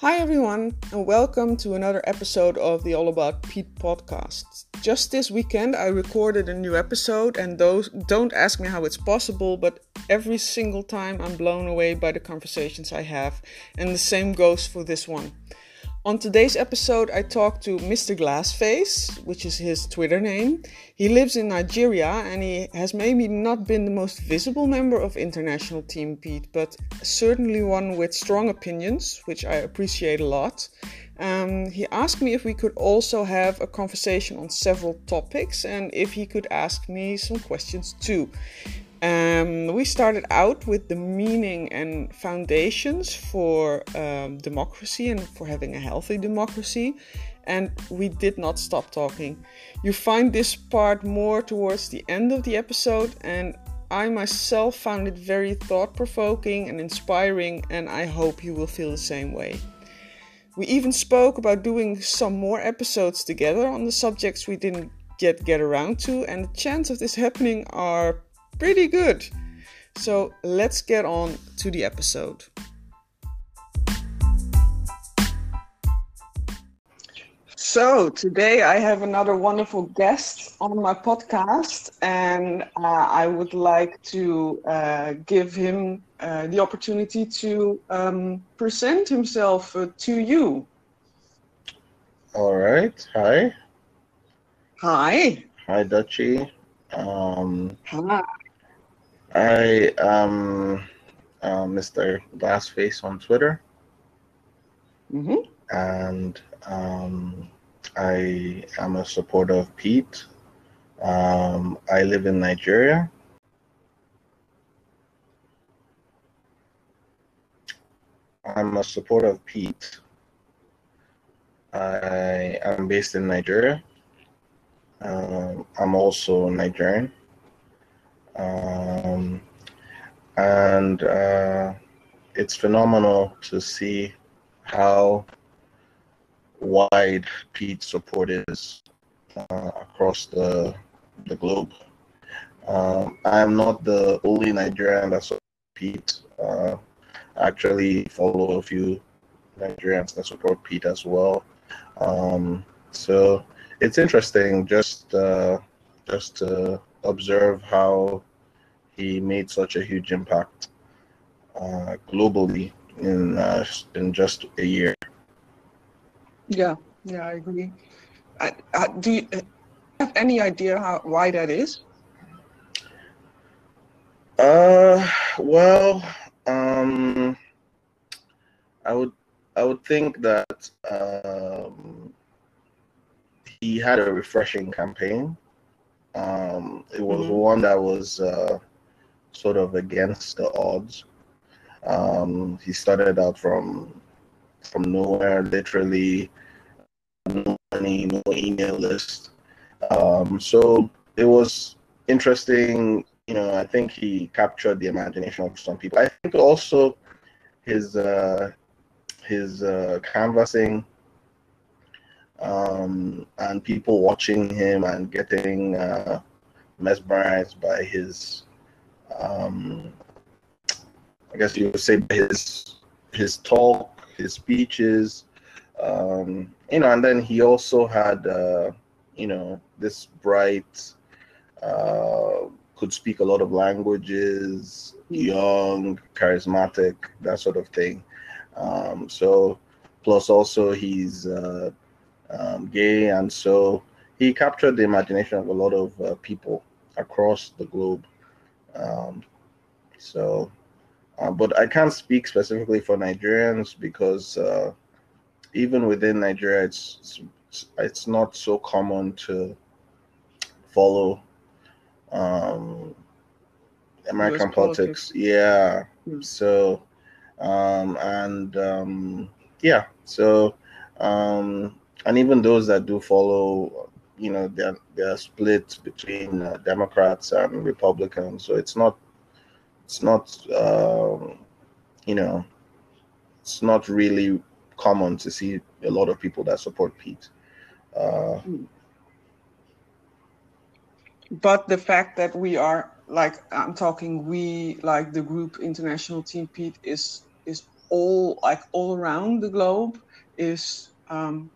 Hi, everyone, and welcome to another episode of the All About Pete podcast. Just this weekend, I recorded a new episode, and those don't ask me how it's possible, but every single time I'm blown away by the conversations I have, and the same goes for this one. On today's episode, I talked to Mr. Glassface, which is his Twitter name. He lives in Nigeria and he has maybe not been the most visible member of International Team Pete, but certainly one with strong opinions, which I appreciate a lot. Um, he asked me if we could also have a conversation on several topics and if he could ask me some questions too. Um, we started out with the meaning and foundations for um, democracy and for having a healthy democracy, and we did not stop talking. You find this part more towards the end of the episode, and I myself found it very thought provoking and inspiring, and I hope you will feel the same way. We even spoke about doing some more episodes together on the subjects we didn't yet get around to, and the chance of this happening are pretty good. So let's get on to the episode. So, today I have another wonderful guest on my podcast, and uh, I would like to uh, give him uh, the opportunity to um, present himself uh, to you. All right. Hi. Hi. Hi, Dutchy. Um, Hi. I am uh, Mr. Glassface on Twitter, Mm-hmm. and um, I am a supporter of Pete. Um, I live in Nigeria. I'm a supporter of Pete. I am based in Nigeria. Um, I'm also Nigerian. Um, and uh, it's phenomenal to see how wide Pete's support is uh, across the the globe. Um, I am not the only Nigerian that supports Pete. Uh, I actually follow a few Nigerians that support Pete as well. Um, so it's interesting just uh, just to observe how he made such a huge impact uh, globally in uh, in just a year. Yeah, yeah, I agree. I, I, do you have any idea how why that is? Uh, well, um, I would I would think that um, he had a refreshing campaign. Um, it was Mhm. one that was uh, sort of against the odds. Um, he started out from from nowhere, literally no money, no email list. Um, so it was interesting. You know, I think he captured the imagination of some people. I think also his uh, his uh, canvassing um, and people watching him and getting uh, mesmerized by his, um, I guess you would say his his talk, his speeches, um, you know, and then he also had, uh, you know, this bright, uh, could speak a lot of languages, young, charismatic, that sort of thing. Um, so, plus also he's uh, um, gay, and so he captured the imagination of a lot of uh, people across the globe. Um, so, uh, but I can't speak specifically for Nigerians because uh, even within Nigeria, it's, it's it's not so common to follow um, American US politics. Yeah. Hmm. So, um, and um, yeah, so um, and even those that do follow, you know, they're they're split between uh, Democrats and Republicans. So it's not it's not um, you know it's not really common to see a lot of people that support Pete. Uh, But the fact that we are like I'm talking we like the group International Team Pete is is all like all around the globe is um,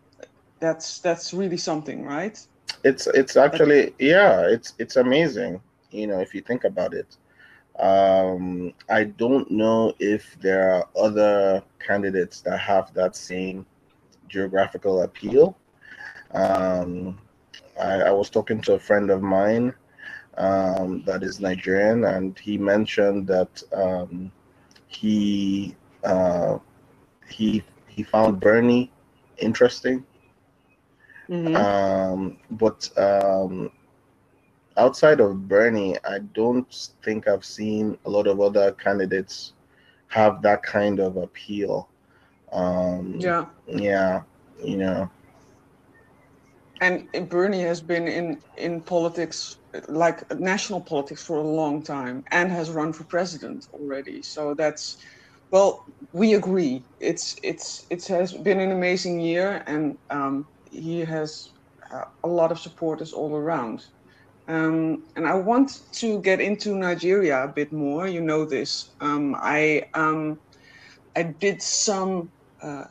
that's that's really something, right? It's it's actually yeah, it's it's amazing. You know, if you think about it. Um, I don't know if there are other candidates that have that same geographical appeal. Um, I, I was talking to a friend of mine um, that is Nigerian, and he mentioned that um, he uh, he he found Bernie interesting, Mhm. um, but um, outside of Bernie, I don't think I've seen a lot of other candidates have that kind of appeal. Um, yeah, yeah, you know, and Bernie has been in in politics, like national politics, for a long time, and has run for president already. So that's well, we agree. It's it's it has been an amazing year, and um, he has uh, a lot of supporters all around. Um, and I want to get into Nigeria a bit more. You know this. Um, I um, I did some uh,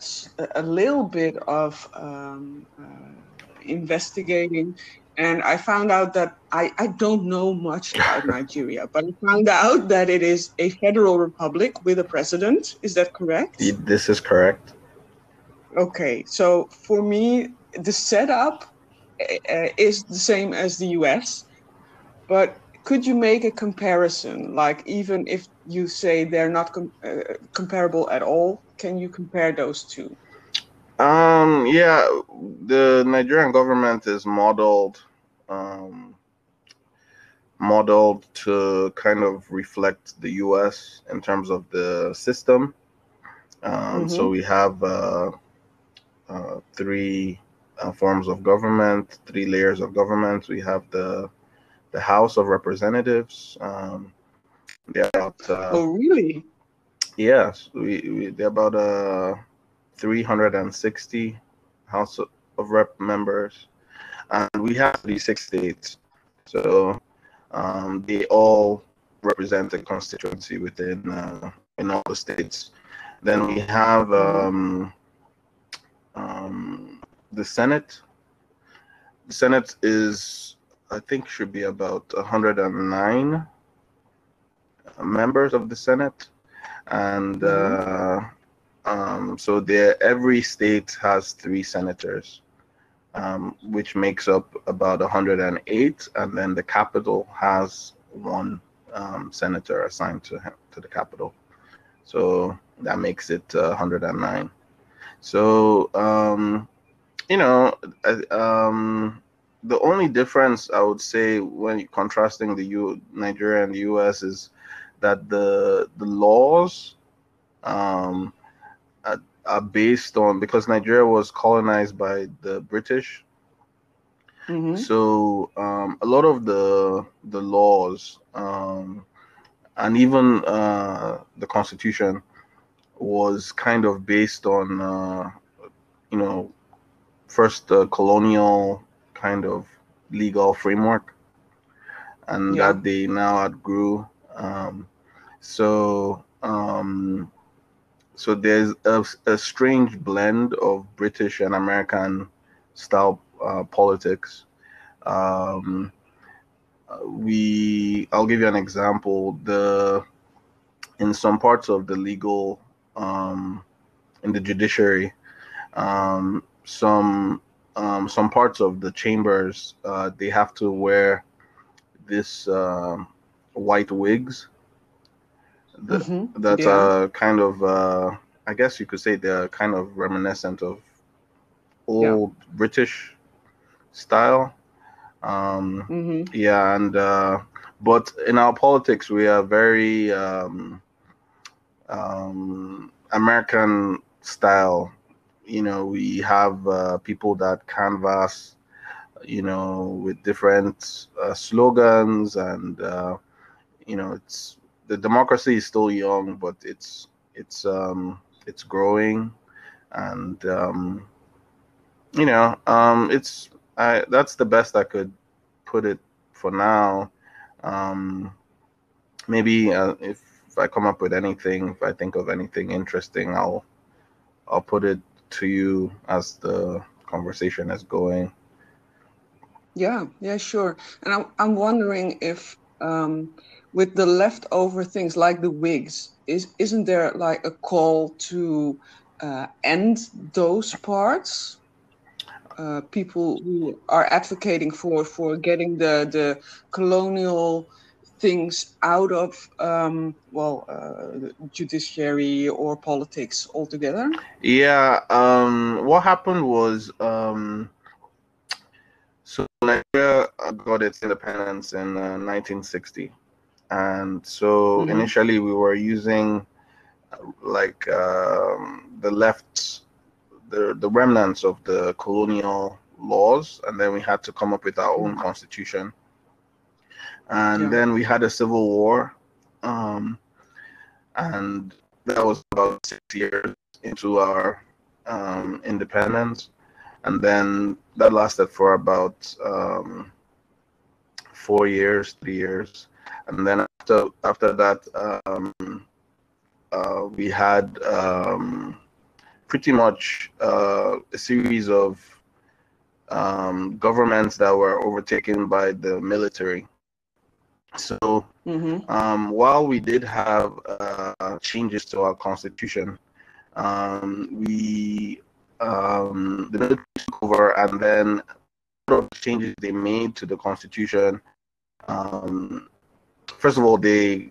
a little bit of um, uh, investigating, and I found out that I, I don't know much about Nigeria, but I found out that it is a federal republic with a president. Is that correct? this is correct. Okay, so for me, the setup uh, is the same as the US, but could you make a comparison? Like, even if you say they're not com- uh, comparable at all, can you compare those two? Um, yeah, the Nigerian government is modeled, um, modeled to kind of reflect the U.S. in terms of the system. Um, So Mhm. we have uh, uh, three uh, forms of government, three layers of government. We have the the House of Representatives. Um, they're about uh, Oh, really? Yes, we, we they're about uh 360 House of Rep members, and we have 36 states. So um, they all represent a constituency within uh, in all the states. Then we have um, um, the Senate. The Senate is, I think, should be about 109 members of the Senate. And uh, um, so there every state has three senators um, which makes up about 108 and then the capital has one um, senator assigned to him to the capital so that makes it uh, 109 so um, you know uh, um, the only difference i would say when contrasting the U- nigeria and the us is that the the laws um, are, are based on because Nigeria was colonized by the British, hmm so um, a lot of the the laws um, and even uh, the constitution was kind of based on uh, you know first the colonial kind of legal framework and Yeah. that they now outgrew um, so um, so there's a, a strange blend of British and American style uh, politics. Um, uh, we, I'll give you an example. The in some parts of the legal, um, in the judiciary, um, some um, some parts of the chambers uh, they have to wear this um white wigs. The, Mhm. that Yeah. uh kind of uh I guess you could say they're kind of reminiscent of old British style. Um hmm yeah and uh but in our politics we are very um um American style. You know, we have uh, people that canvass, you know, with different uh, slogans and uh, you know, it's the democracy is still young, but it's it's um it's growing, and um, you know um it's I that's the best I could put it for now. Um, maybe uh, if if I come up with anything, if I think of anything interesting, I'll I'll put it to you as the conversation is going. Yeah, yeah, sure. And I'm I'm wondering if um, with the leftover things like the wigs, is isn't there like a call to uh, end those parts? Uh, people who are advocating for for getting the the colonial things out of um, well uh, judiciary or politics altogether yeah um, what happened was um, so nigeria got its independence in uh, 1960 and so mm-hmm. initially we were using like um, the left the the remnants of the colonial laws and then we had to come up with our own mm-hmm. constitution and yeah. then we had a civil war um, and that was about six years into our um, independence. And then that lasted for about um, four years three years. And then after after that um, uh, we had um, pretty much uh, a series of um, governments that were overtaken by the military so mm-hmm. um, while we did have uh, changes to our constitution, um, we um, the military took over, and then the changes they made to the constitution. Um, first of all, they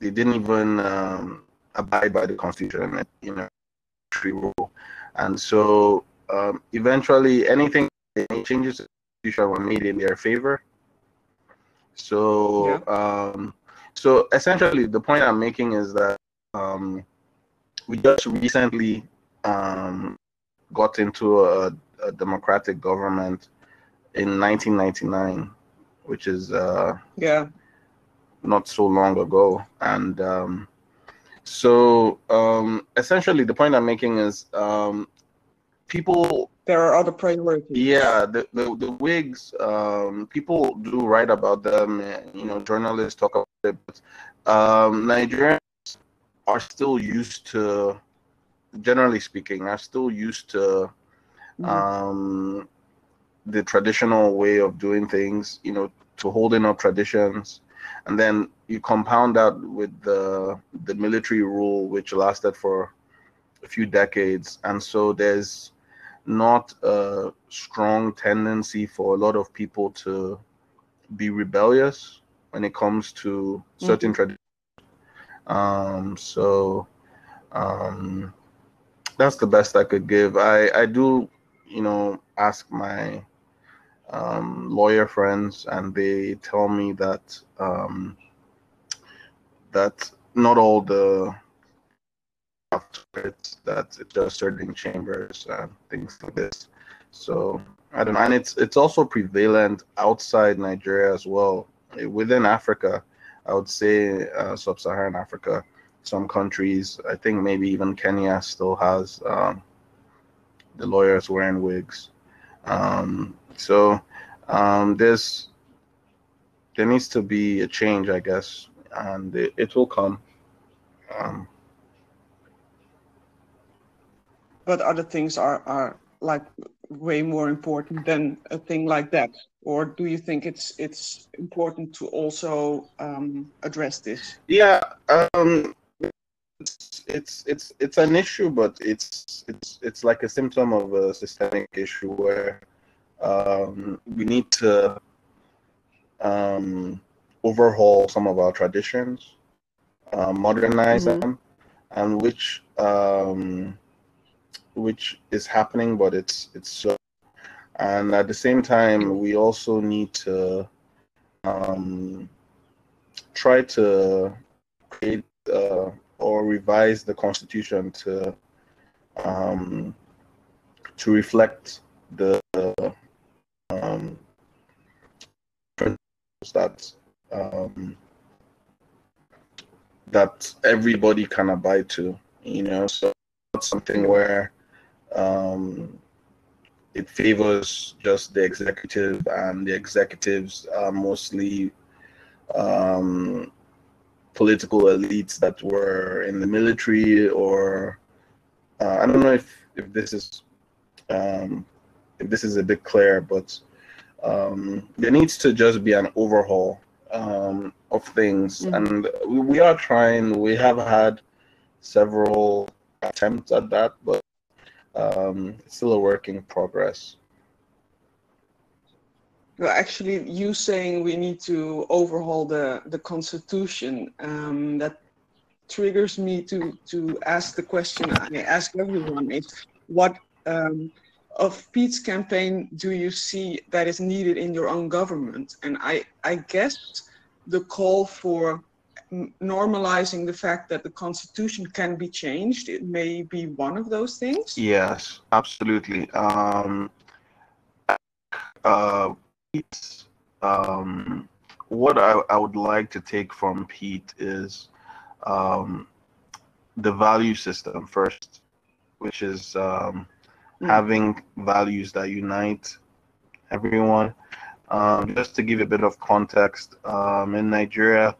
they didn't even um, abide by the constitution, you know, rule, and so um, eventually anything any changes to the constitution were made in their favor so, yeah. um, so essentially, the point I'm making is that um, we just recently um, got into a, a democratic government in 1999, which is uh, yeah, not so long ago, and um, so um, essentially, the point I'm making is um, people there are other priorities. Yeah, the the, the wigs, um, people do write about them. and, You know, journalists talk about it, but um, Nigerians are still used to, generally speaking, are still used to mm-hmm. um, the traditional way of doing things. You know, to holding up traditions, and then you compound that with the the military rule, which lasted for a few decades, and so there's not a strong tendency for a lot of people to be rebellious when it comes to certain mm-hmm. traditions. Um, so um, that's the best I could give. I, I do, you know, ask my um, lawyer friends, and they tell me that um, that not all the it's that just certain chambers and things like this. So I don't know, and it's it's also prevalent outside Nigeria as well. Within Africa, I would say uh, sub-Saharan Africa, some countries, I think maybe even Kenya still has um, the lawyers wearing wigs. Um, so um, there's there needs to be a change, I guess, and it, it will come. Um, but other things are are like way more important than a thing like that or do you think it's it's important to also um, address this yeah um, it's, it's it's it's an issue but it's it's it's like a symptom of a systemic issue where um, we need to um, overhaul some of our traditions uh, modernize mm-hmm. them and which um, which is happening, but it's it's. And at the same time, we also need to um, try to create uh, or revise the constitution to um, to reflect the um, that um, that everybody can abide to. You know, so something where um, it favors just the executive, and the executives are mostly um, political elites that were in the military or uh, I don't know if if this is um, if this is a bit clear, but um, there needs to just be an overhaul um, of things, mm-hmm. and we, we are trying. We have had several attempts at that, but um, it's still a work in progress. Well, actually, you saying we need to overhaul the the constitution um, that triggers me to to ask the question I ask everyone is what um, of Pete's campaign do you see that is needed in your own government? And I I guess the call for normalizing the fact that the constitution can be changed. It may be one of those things. Yes absolutely. Um uh Pete, um what I, I would like to take from pete is um the value system first which is um mm. having values that unite everyone. Um, just to give a bit of context um, in nigeria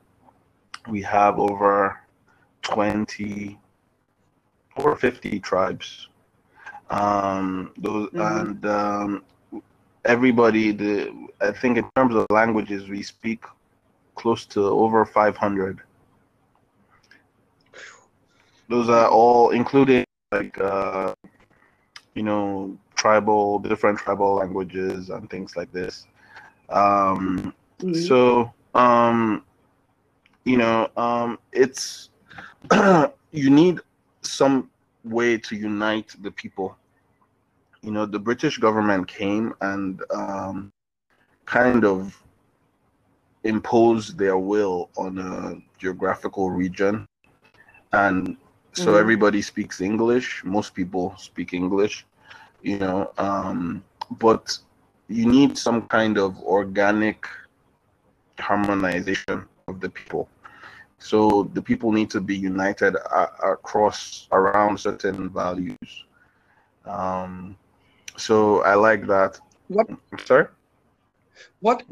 we have over 20 over 50 tribes um those mm-hmm. and um everybody the i think in terms of languages we speak close to over 500 those are all including like uh you know tribal different tribal languages and things like this um mm-hmm. so um you know, um, it's you need some way to unite the people. You know, the British government came and um, kind of imposed their will on a geographical region, and so mm-hmm. everybody speaks English. Most people speak English. You know, um, but you need some kind of organic harmonization of the people. So the people need to be united across around certain values. Um, so I like that. What? I'm sorry. What?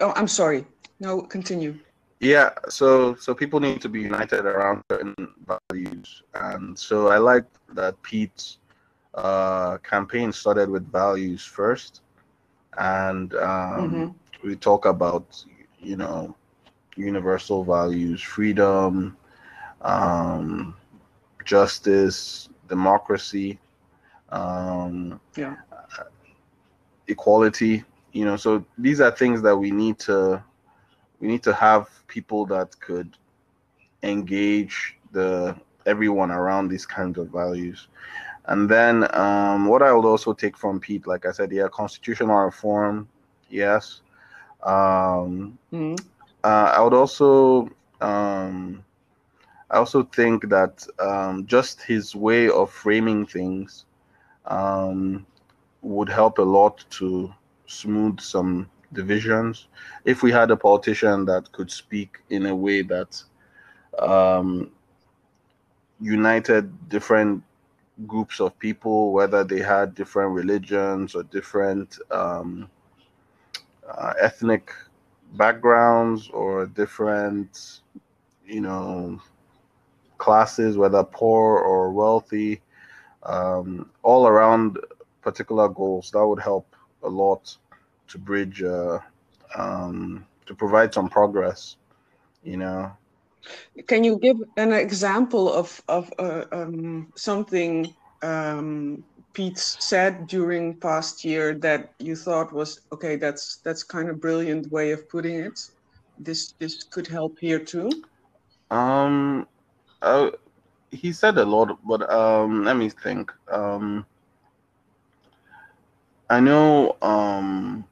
Oh, I'm sorry. No, continue. Yeah. So so people need to be united around certain values, and so I like that Pete's uh, campaign started with values first, and um, mm-hmm. we talk about you know universal values freedom, um, justice, democracy, um, yeah. equality. You know, so these are things that we need to we need to have people that could engage the everyone around these kinds of values. And then um, what I would also take from Pete, like I said, yeah, constitutional reform, yes. Um, mm-hmm. Uh, I would also um, I also think that um, just his way of framing things um, would help a lot to smooth some divisions. If we had a politician that could speak in a way that um, united different groups of people, whether they had different religions or different um, uh, ethnic backgrounds or different, you know, classes, whether poor or wealthy, um, all around particular goals. That would help a lot to bridge, uh, um, to provide some progress, you know. Can you give an example of of uh, um, something um, Pete said during past year that you thought was okay? That's that's kind of brilliant way of putting it. This this could help here too. Um, uh, he said a lot, but um, let me think. Um, I know um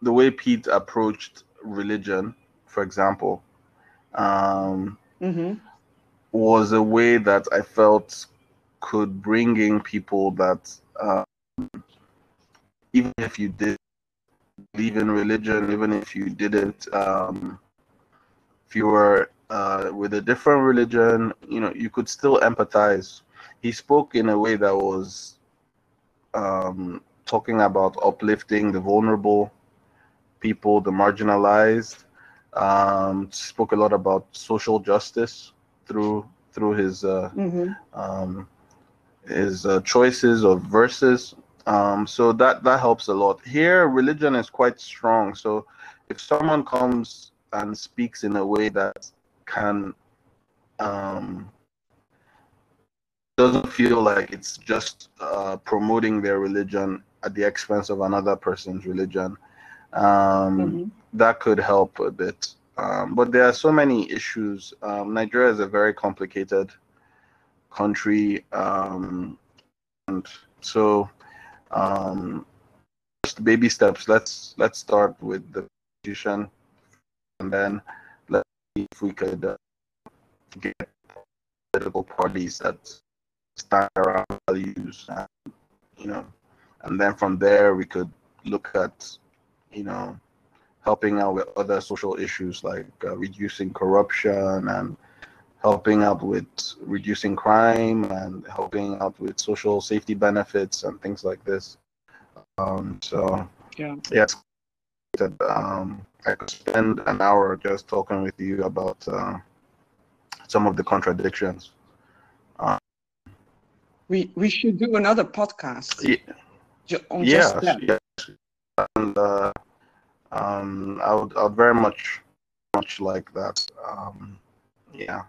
the way Pete approached religion, for example, um, mm-hmm. was a way that I felt could bring in people that um, even if you did believe in religion, even if you didn't, um, if you were uh, with a different religion, you know, you could still empathize. He spoke in a way that was um, talking about uplifting the vulnerable people, the marginalized, Um, spoke a lot about social justice through through his uh, Mm-hmm. His uh, choices of verses. Um, so that that helps a lot. Here, religion is quite strong. So if someone comes and speaks in a way that can um, doesn't feel like it's just uh, promoting their religion at the expense of another person's religion, um, Mm-hmm. that could help a bit. Um, but there are so many issues. Um, Nigeria is a very complicated country, um, and so um, just baby steps. Let's let's start with the constitution, and then let's see if we could uh, get political parties that stand around values, and, you know, and then from there we could look at, you know, helping out with other social issues like uh, reducing corruption and helping out with reducing crime and helping out with social safety benefits and things like this. Um, so Yeah. yes, that um, I could spend an hour just talking with you about uh, some of the contradictions. We we should do another podcast Ye- ju- on yes, just that. yes, and uh, um, I would, I would very much, much like that. Um, yeah.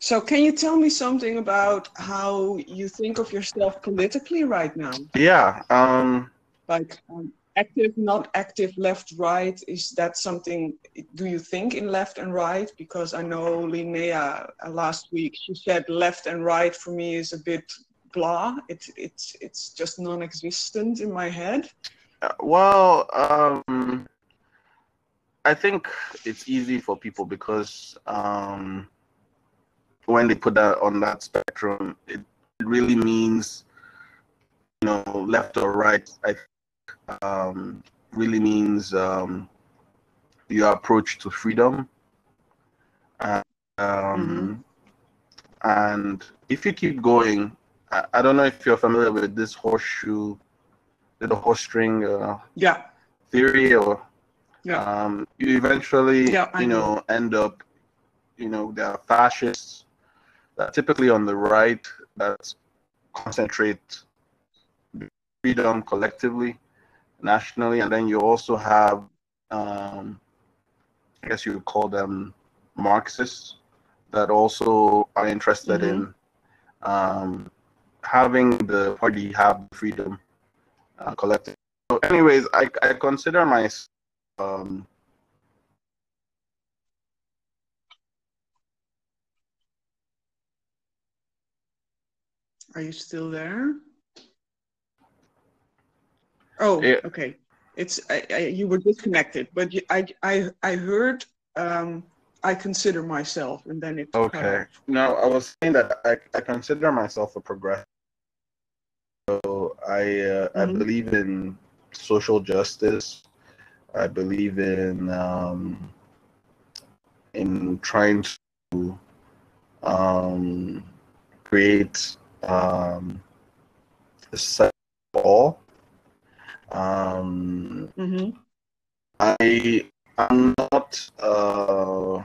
So can you tell me something about how you think of yourself politically right now? Yeah. Um, Like um, active, not active, left, right. Is that something? Do you think in left and right? Because I know Linnea uh, last week she said left and right for me is a bit blah. It, it's it's just non-existent in my head. Uh, Well, um, I think it's easy for people because um, when they put that on that spectrum, it really means, you know, left or right. I think um, really means um, your approach to freedom. And, um, and if you keep going, I, I don't know if you're familiar with this horseshoe, the horse string. Uh, Yeah, theory or Yeah. um, you eventually Yeah, you know end up you know there are fascists that typically on the right that concentrate freedom collectively nationally and then you also have um, i guess you would call them marxists that also are interested in um, having the party have freedom uh, collective so anyways i, I consider myself um, Are you still there? Oh, Yeah. okay. It's I, I, you were disconnected, but you, I I I heard um, I consider myself, and then it. Okay. No, I was saying that I, I consider myself a progressive. So I uh, I Mhm. believe in social justice. I believe in um, in trying to um, create um, a set for all. Um, Mhm. I am not uh,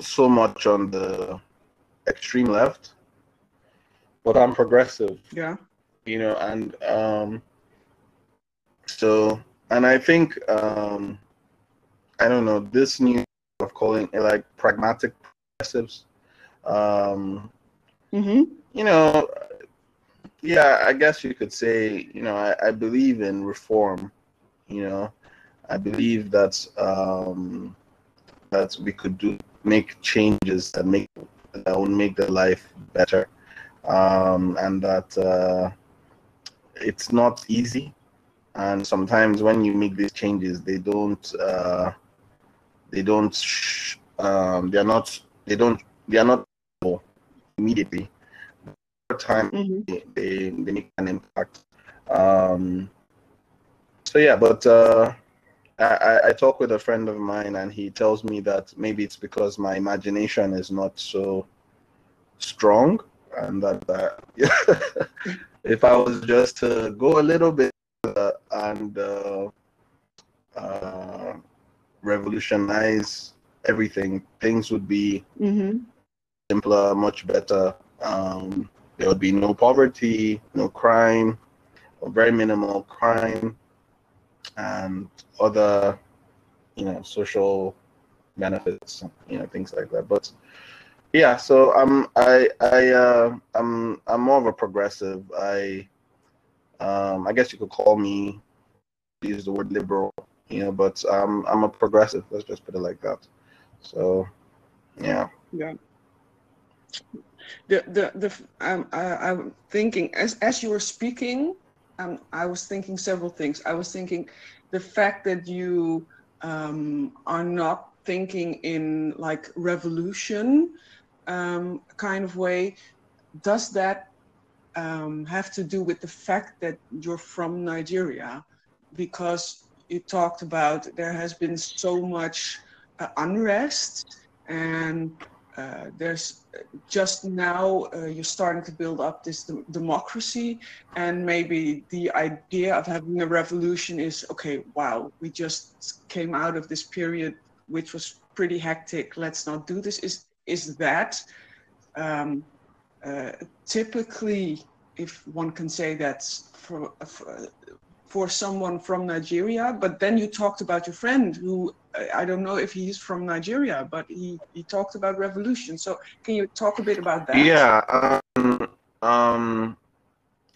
so much on the extreme left, but I'm progressive, Yeah. you know, and um, so and I think um, I don't know this new of calling it like pragmatic progressives. Um, Mhm. you know, yeah, I guess you could say, you know, I, I believe in reform. You know, I believe that um, that we could do make changes that make that would make the life better, um, and that uh, it's not easy. And sometimes when you make these changes, they don't uh, they don't sh- um, they're not they don't they are not immediately. Over time Mhm. they, they, they make an impact. Um, so yeah, but uh, I, I- talk with a friend of mine and he tells me that maybe it's because my imagination is not so strong and that uh, if I was just to go a little bit uh, and uh, uh, revolutionize everything, things would be Mm-hmm. Simpler, much better. Um, there would be no poverty, no crime, or very minimal crime, and other, you know, social benefits, you know, things like that. But yeah, so I'm I I uh, I'm I'm more of a progressive. I um, I guess you could call me use the word liberal, you know, but um, I'm a progressive. Let's just put it like that. So yeah. Yeah. The the the um, I, I'm thinking as as you were speaking, um, I was thinking several things. I was thinking the fact that you um, are not thinking in like revolution um, kind of way. Does that um, have to do with the fact that you're from Nigeria? Because you talked about there has been so much uh, unrest and uh, there's just now uh, you're starting to build up this dem- democracy and maybe the idea of having a revolution is okay wow we just came out of this period which was pretty hectic let's not do this. Is is that um, uh, typically if one can say that for, for for someone from Nigeria but then you talked about your friend who I don't know if he's from Nigeria, but he, he talked about revolution. So can you talk a bit about that? Yeah. Um, um,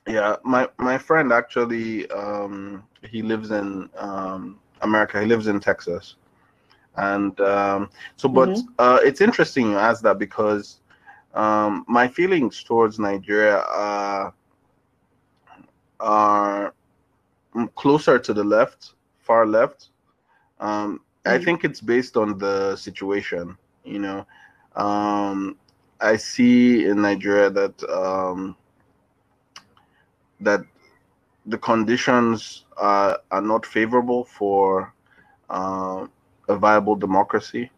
yeah. My my friend actually, um, he lives in um, America. He lives in Texas, and um, so. But Mhm. uh, it's interesting you ask that because um, my feelings towards Nigeria are are closer to the left, far left. Um, I Mhm. think it's based on the situation. You know, um, I see in Nigeria that um, that the conditions are are not favorable for uh, a viable democracy,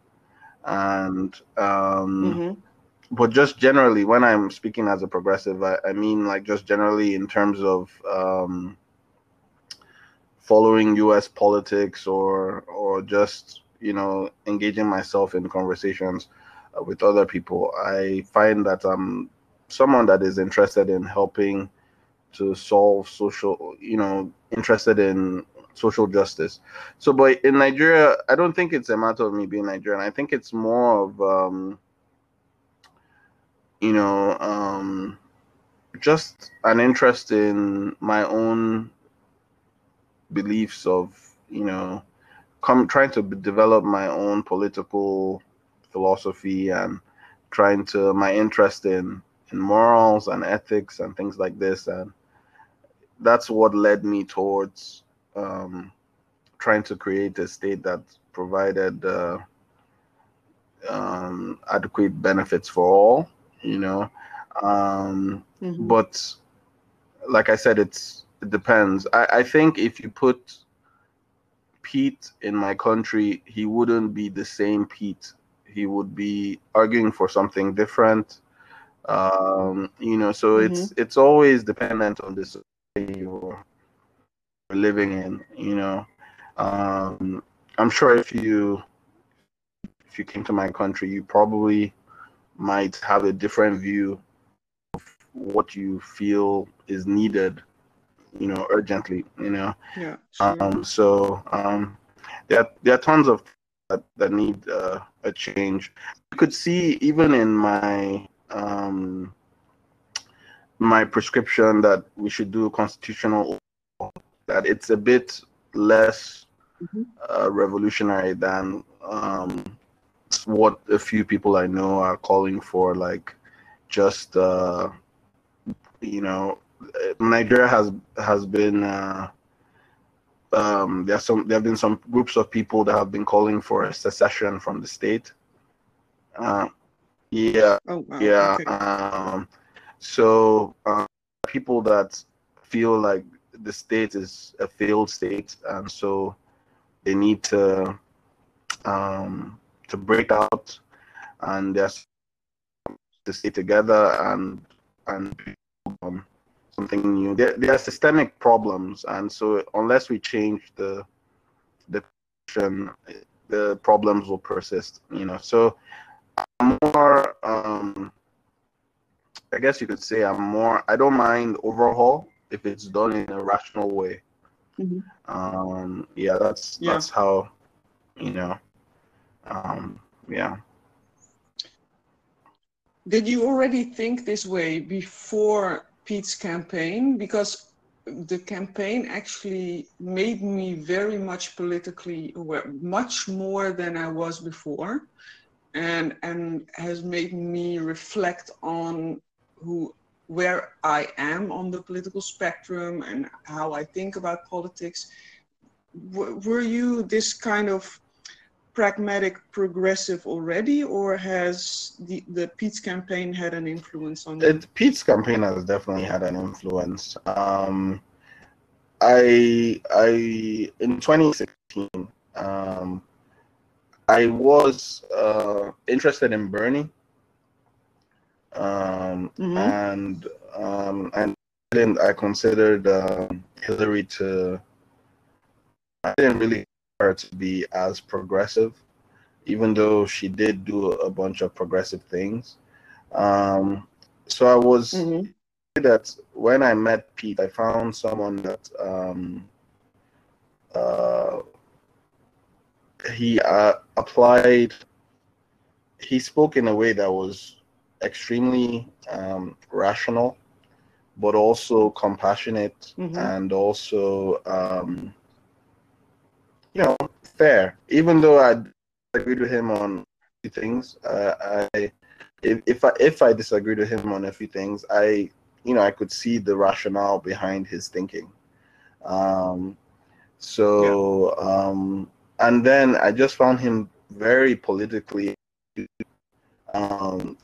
and um, Mhm. but just generally, when I'm speaking as a progressive, I, I mean like just generally in terms of um, following U.S. politics or or just you know engaging myself in conversations uh, with other people. I find that I'm someone that is interested in helping to solve social, you know, interested in social justice. So, but in Nigeria, I don't think it's a matter of me being Nigerian. I think it's more of um, you know, um, just an interest in my own beliefs of, you know, come trying to develop my own political philosophy and trying to my interest in in morals and ethics and things like this and that's what led me towards um, trying to create a state that provided uh, um, adequate benefits for all you know um, Mhm. but like I said, it's it depends. I, I think if you put Pete in my country, he wouldn't be the same Pete. He would be arguing for something different. Um, you know, so it's it's always dependent on the society you're living in. You know, um, I'm sure if you if you came to my country, you probably might have a different view of what you feel is needed, you know, urgently, you know. Yeah. Sure. Um, so um, there, are, there are tons of that, that need uh, a change. You could see even in my um, my prescription that we should do constitutional that it's a bit less Mhm. uh, revolutionary than um, what a few people I know are calling for, like just uh, you know, Nigeria has has been uh, um, there are some there have been some groups of people that have been calling for a secession from the state. Uh, yeah, oh wow. yeah. Okay. Um, so uh, people that feel like the state is a failed state, and so they need to um, to break out, and they're to stay together and and um, something new. There, there are systemic problems, and so unless we change the the the problems will persist. You know, so I'm more. Um, I guess you could say I'm more. I don't mind overhaul if it's done in a rational way. Mm-hmm. Um, yeah, that's yeah. that's how, you know. Um, yeah. Did you already think this way before Pete's campaign? Because the campaign actually made me very much politically aware, much more than I was before, and and has made me reflect on who where I am on the political spectrum and how I think about politics. W- were you this kind of pragmatic progressive already, or has the, the Pete's campaign had an influence on it? Pete's campaign has definitely had an influence. Um, I I in 2016, um, I was uh, interested in Bernie um, mm-hmm. and um, and then I considered um, Hillary to. I didn't really her to be as progressive, even though she did do a bunch of progressive things. Um, so I was mm-hmm. that when I met Pete, I found someone that um, uh, he uh, applied. He spoke in a way that was extremely um, rational, but also compassionate mm-hmm. and also, um, you know, fair. Even though I agreed with him on a few things, uh, I if, if I if I disagreed with him on a few things, I you know I could see the rationale behind his thinking. Um, so yeah. um, and then I just found him very politically um,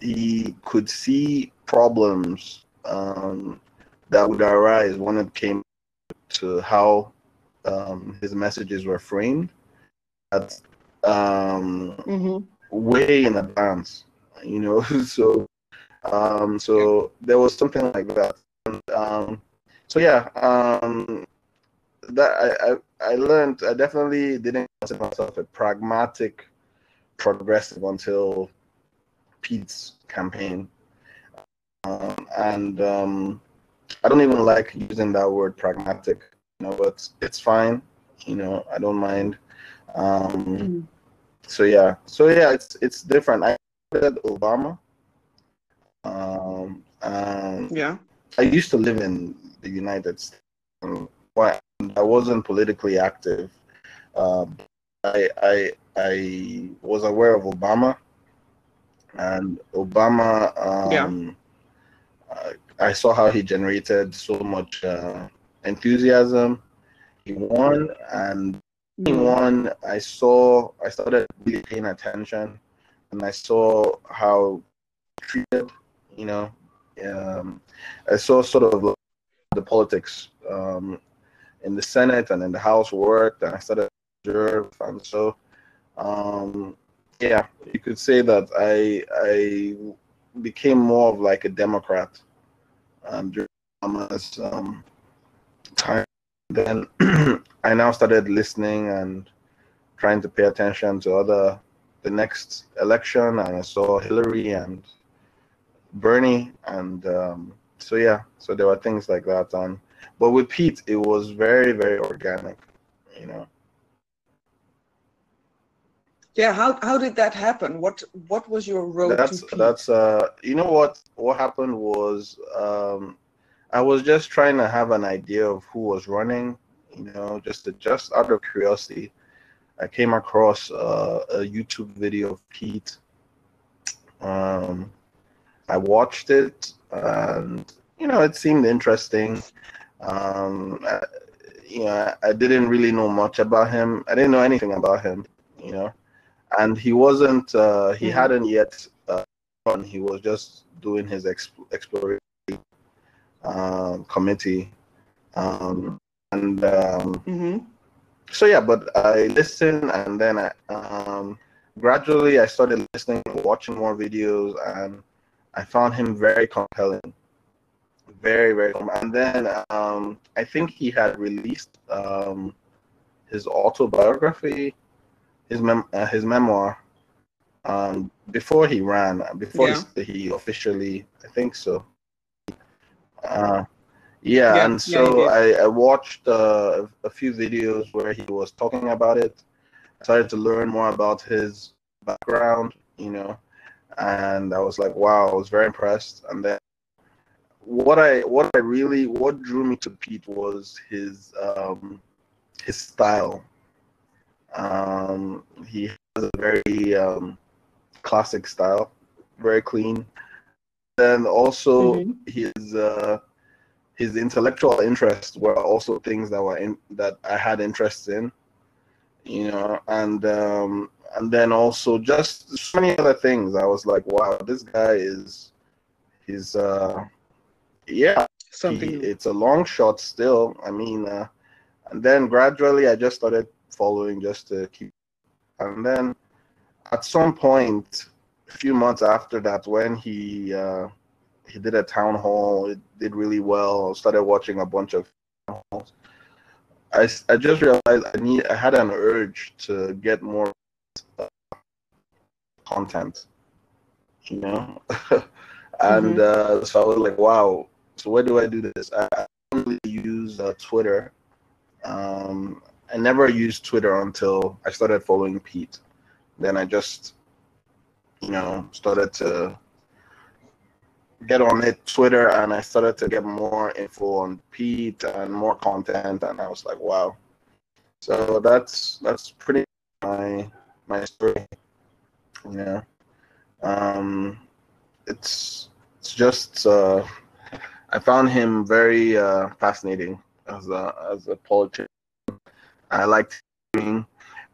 he could see problems um, that would arise when it came to how um, his messages were framed at um, mm-hmm. way in advance, you know. so, um, so there was something like that. And, um, so yeah, um, that I, I I learned. I definitely didn't consider myself a pragmatic progressive until Pete's campaign. Um, and um, I don't even like using that word pragmatic, know, but it's fine. You know, I don't mind. Um, mm. So yeah, so yeah, it's it's different. I said Obama. Um, um, yeah. I used to live in the United States. But I wasn't politically active. Um, I I I was aware of Obama and Obama. Um, yeah. Uh, I saw how he generated so much uh, enthusiasm. He won, and he won. I saw. I started really paying attention, and I saw how treated. You know, um, I saw sort of the politics um, in the Senate and in the House worked, and I started to observe, and so um, yeah, you could say that I I became more of like a Democrat um, during Obama's um, time. Then I now started listening and trying to pay attention to other the next election, and I saw Hillary and Bernie, and um, so yeah, so there were things like that. And but with Pete, it was very very organic, you know yeah how how did that happen what what was your road that's that's uh you know what what happened was um i was just trying to have an idea of who was running you know just to, just out of curiosity i came across uh, a youtube video of pete. Um i watched it and you know it seemed interesting. Um I, you know I didn't really know much about him. I didn't know anything about him you know. And he wasn't uh, he mm-hmm. hadn't yet uh, he was just doing his exp- exploration um, committee um, and um, mm-hmm. so yeah but i listened and then i um, gradually i started listening watching more videos and i found him very compelling very very and then um, I think he had released um, his autobiography, his mem- uh, his memoir um, before he ran, before yeah. he, he, officially, I think so. Uh, yeah, yeah, and so yeah, I, I watched uh, a few videos where he was talking about it. I started to learn more about his background, you know, and I was like, wow, I was very impressed. And then what I what I really what drew me to Pete was his um, his style. Um, he has a very um, classic style, very clean. And also mm-hmm. his uh, his intellectual interests were also things that were in that I had interest in, you know, and um, and then also just so many other things. I was like, wow, this guy is he's uh yeah something he, it's a long shot still. I mean uh and then gradually I just started following just to keep and then at some point few months after that when he uh he did a town hall. It did really well. Started watching a bunch of halls. I, I just realized I need I had an urge to get more uh, content, you know, and mm-hmm. uh, so I was like, wow. So where do I do this? I, I don't really use uh, Twitter. Um, I never used Twitter until I started following Pete. Then I just, you know, started to get on it Twitter and I started to get more info on Pete and more content and I was like wow. So that's that's pretty my my story you know. Um it's it's just uh I found him very uh fascinating as a as a politician I liked him.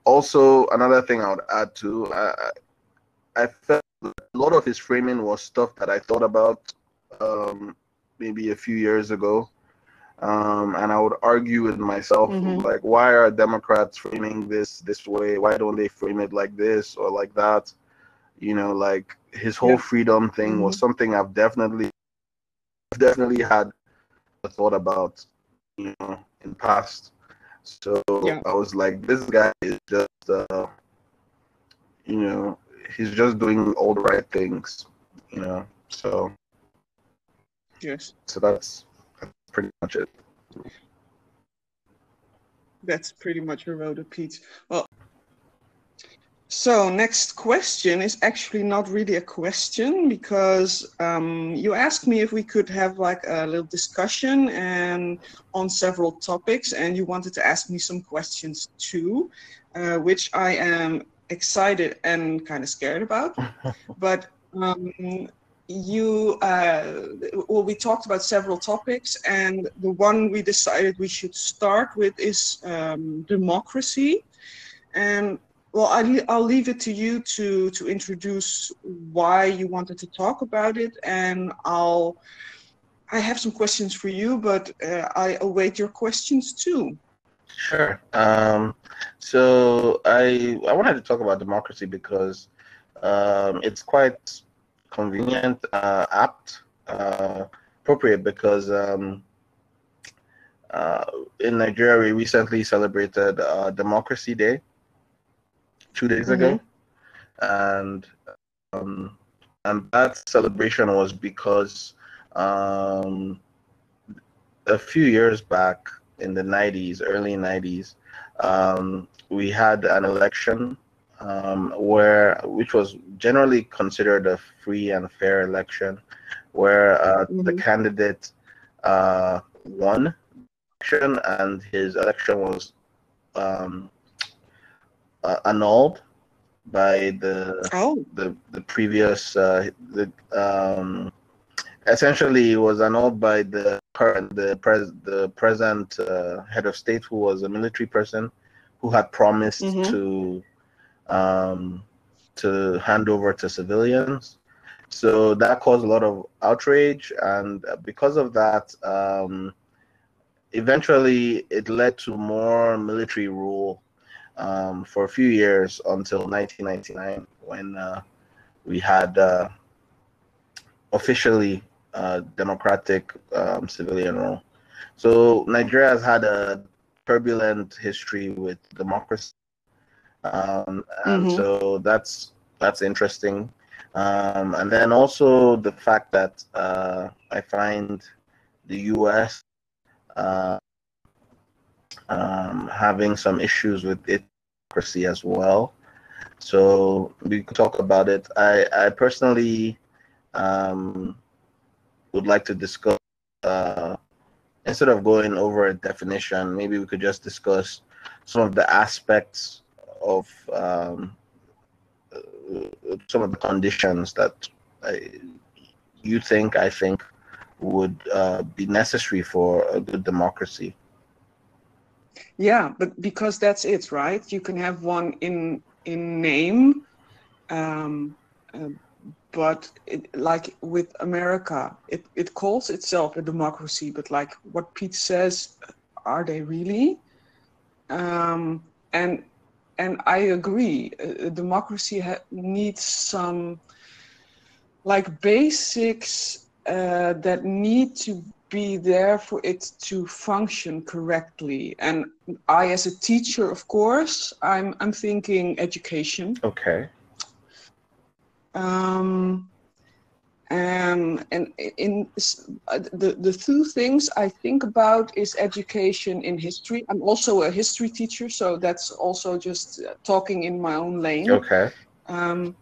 Also another thing I would add to I felt a lot of his framing was stuff that I thought about um, maybe a few years ago. Um, and I would argue with myself, mm-hmm. like, why are Democrats framing this this way? Why don't they frame it like this or like that? You know, like his whole yeah. freedom thing mm-hmm. was something I've definitely, definitely had a thought about, you know, in past. So yeah. I was like, this guy is just, uh, you know, he's just doing all the right things, you know. So yes. So that's, that's pretty much it. That's pretty much a road of Pete. Well, so next question is actually not really a question because um, you asked me if we could have like a little discussion and on several topics, and you wanted to ask me some questions too, uh, which I am excited and kind of scared about. but um, you, uh, well, we talked about several topics, and the one we decided we should start with is um, democracy. And well, I, I'll leave it to you to to introduce why you wanted to talk about it, and I'll. I have some questions for you, but uh, I await your questions too. Sure. Um, so I I wanted to talk about democracy because um, it's quite convenient, uh, apt, uh, appropriate because um, uh, in Nigeria we recently celebrated uh, Democracy Day two days mm-hmm. ago, and um, and that celebration was because um, a few years back in the 90s, early 90s, um, we had an election um, where, which was generally considered a free and fair election, where uh, mm-hmm. the candidate uh, won election and his election was um, uh, annulled by the oh. the the previous uh, the um, essentially was annulled by the the pres the present uh, head of state who was a military person who had promised mm-hmm. to um, to hand over to civilians. So that caused a lot of outrage, and because of that, um, eventually it led to more military rule um, for a few years until 1999 when uh, we had uh, officially uh, democratic um, civilian role. So Nigeria has had a turbulent history with democracy, um, and mm-hmm. so that's that's interesting. Um, and then also the fact that uh, I find the U.S. Uh, um, having some issues with its democracy as well. So we could talk about it. I, I personally um, would like to discuss, uh, instead of going over a definition, maybe we could just discuss some of the aspects of um, some of the conditions that I, you think, I think, would uh, be necessary for a good democracy. Yeah, but because that's it, right? You can have one in in name, um, uh, but it, like with America, it, it calls itself a democracy, but like what Pete says, are they really? Um, and and I agree, a, democracy ha- needs some like basics uh, that need to be there for it to function correctly. And I, as a teacher, of course, I'm I'm thinking education. Okay. Um, and and in uh, the the two things I think about is education in history. I'm also a history teacher, so that's also just uh, talking in my own lane. Okay. Um,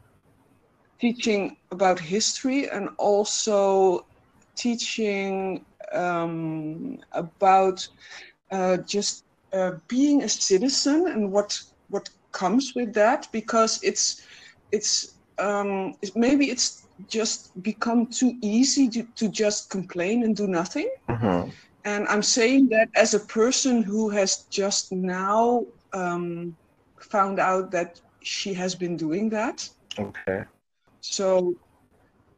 teaching about history and also teaching um, about uh, just uh, being a citizen and what what comes with that because it's it's um, maybe it's just become too easy to, to just complain and do nothing mm-hmm. and i'm saying that as a person who has just now um, found out that she has been doing that okay so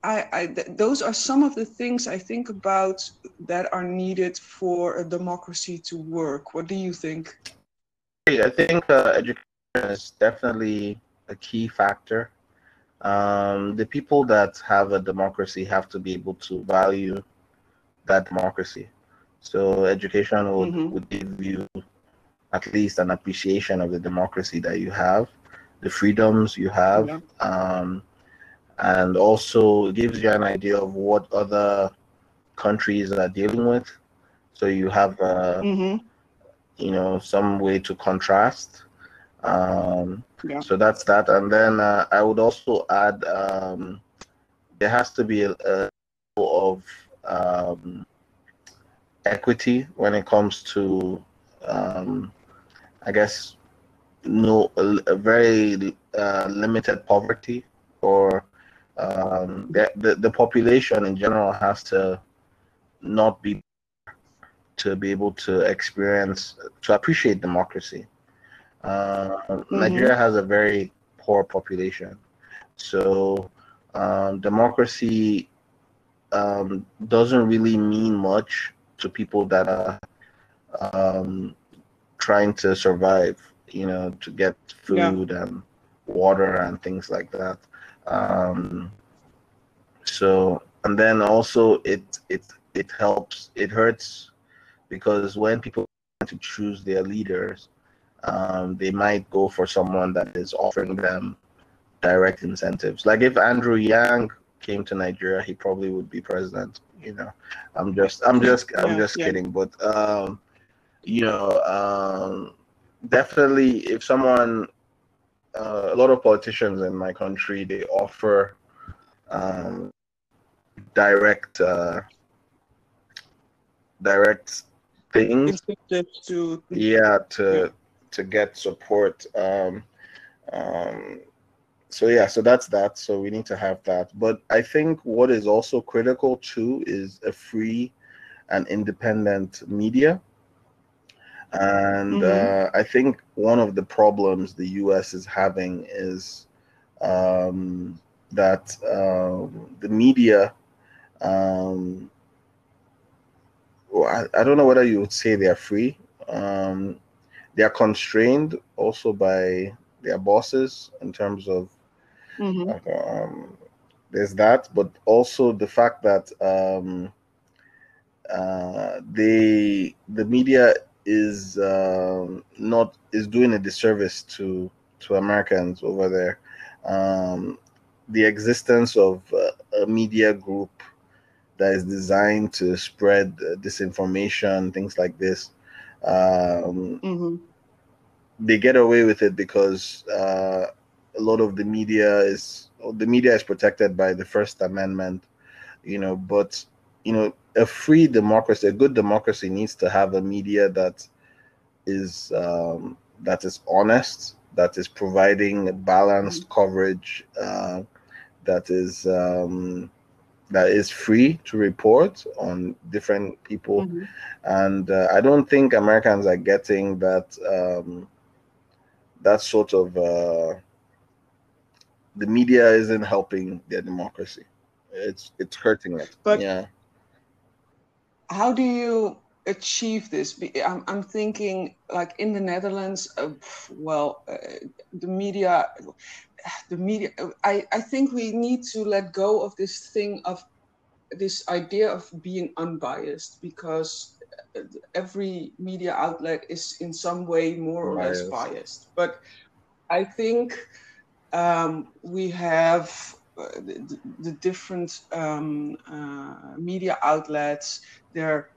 I, I th- those are some of the things I think about that are needed for a democracy to work. What do you think? I think uh, education is definitely a key factor. Um, the people that have a democracy have to be able to value that democracy. So education would, mm-hmm. would give you at least an appreciation of the democracy that you have, the freedoms you have. Yeah. Um, and also gives you an idea of what other countries are dealing with. So you have, uh, mm-hmm. you know, some way to contrast. Um, yeah. So that's that. And then uh, I would also add um, there has to be a, a of um, equity when it comes to, um, I guess, no, a, a very uh, limited poverty or um, the, the, the population in general has to not be to be able to experience to appreciate democracy. Uh, mm-hmm. Nigeria has a very poor population, so um, democracy um, doesn't really mean much to people that are um, trying to survive. You know, to get food yeah. and water and things like that. Um, so and then also it it it helps it hurts because when people want to choose their leaders, um, they might go for someone that is offering them direct incentives. Like if Andrew Yang came to Nigeria, he probably would be president. You know, I'm just I'm just I'm yeah, just yeah. kidding, but um, you know, um, definitely if someone uh, a lot of politicians in my country they offer um, direct uh, direct things to yeah to. To get support um, um, so yeah so that's that so we need to have that but i think what is also critical too is a free and independent media and mm-hmm. uh, I think one of the problems the U.S. is having is um, that uh, the media. Um, well, I, I, don't know whether you would say they are free. Um, they are constrained also by their bosses in terms of mm-hmm. um, there's that, but also the fact that um, uh, they the media is um, not is doing a disservice to to Americans over there. Um, the existence of uh, a media group that is designed to spread uh, disinformation, things like this. Um, mm-hmm. They get away with it because uh, a lot of the media is the media is protected by the First Amendment, you know. But you know, a free democracy, a good democracy, needs to have a media that is um, that is honest, that is providing balanced mm-hmm. coverage, uh, that is um, that is free to report on different people, mm-hmm. and uh, I don't think Americans are getting that um, that sort of. Uh, the media isn't helping their democracy. It's it's hurting it. But yeah, how do you achieve this? I'm, I'm thinking like in the Netherlands. Uh, well, uh, the media, the media. I I think we need to let go of this thing of this idea of being unbiased because every media outlet is in some way more or biased. less biased. But I think um, we have uh, the, the, different um, uh, media outlets. They're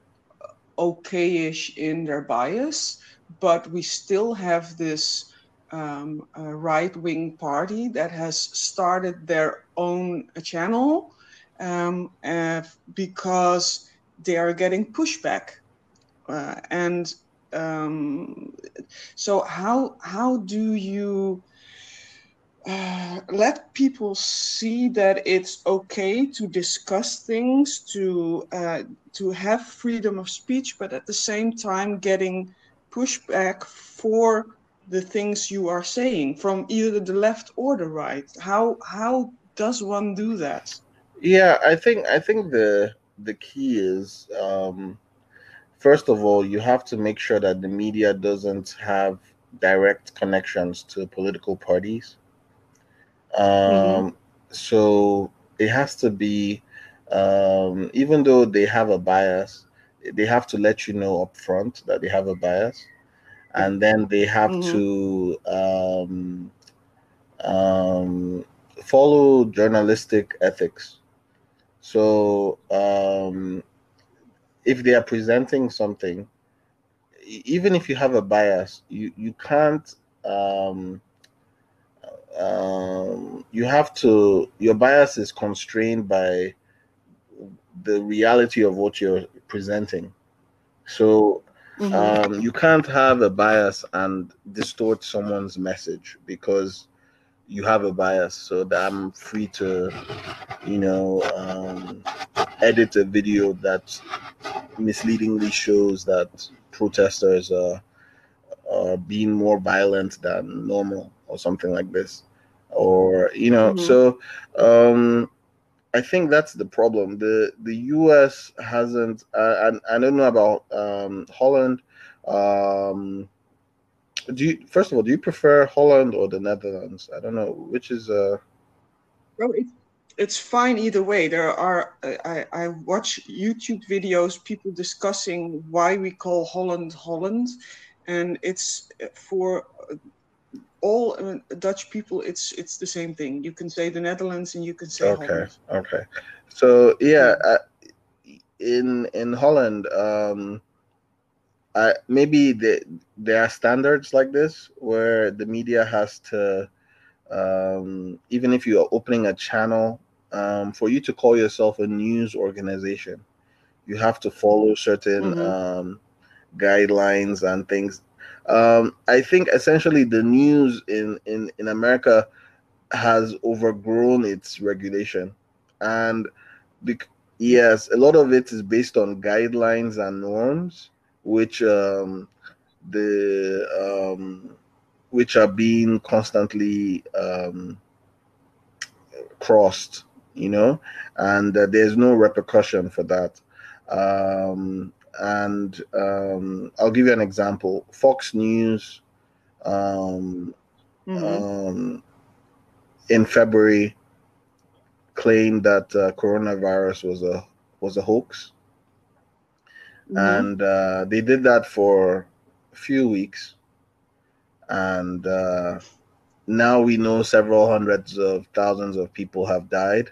okayish in their bias, but we still have this um, right wing party that has started their own channel um, uh, because they are getting pushback. Uh, and um, so, how, how do you uh, let people see that it's okay to discuss things, to uh, to have freedom of speech, but at the same time getting pushback for the things you are saying from either the left or the right. How how does one do that? Yeah, I think I think the the key is um, first of all you have to make sure that the media doesn't have direct connections to political parties. Um, mm-hmm. So it has to be, um, even though they have a bias, they have to let you know up front that they have a bias, and then they have mm-hmm. to um, um, follow journalistic ethics. So um, if they are presenting something, even if you have a bias, you you can't um, um, you have to your bias is constrained by the reality of what you're presenting so mm-hmm. um, you can't have a bias and distort someone's message because you have a bias so that i'm free to you know um, edit a video that misleadingly shows that protesters are, are being more violent than normal or something like this or you know mm-hmm. so um i think that's the problem. The the us hasn't uh, I, I don't know about um holland. Um do you first of all do you prefer holland or the netherlands? I don't know which is uh well it's it's fine either way. There are i i watch youtube videos people discussing why we call holland holland and it's for all uh, Dutch people, it's it's the same thing. You can say the Netherlands and you can say okay, Holland. okay. So yeah, uh, in in Holland, um, I, maybe the, there are standards like this where the media has to, um, even if you are opening a channel, um, for you to call yourself a news organization, you have to follow certain mm-hmm. um, guidelines and things um, I think essentially the news in, in, in America has overgrown its regulation. And bec- yes, a lot of it is based on guidelines and norms, which um, the um, which are being constantly um, crossed, you know, and uh, there's no repercussion for that. Um, and um, I'll give you an example. Fox News, um, mm-hmm. um, in February, claimed that uh, coronavirus was a was a hoax, Mhm. and uh, they did that for a few weeks, and uh, now we know several hundreds of thousands of people have died.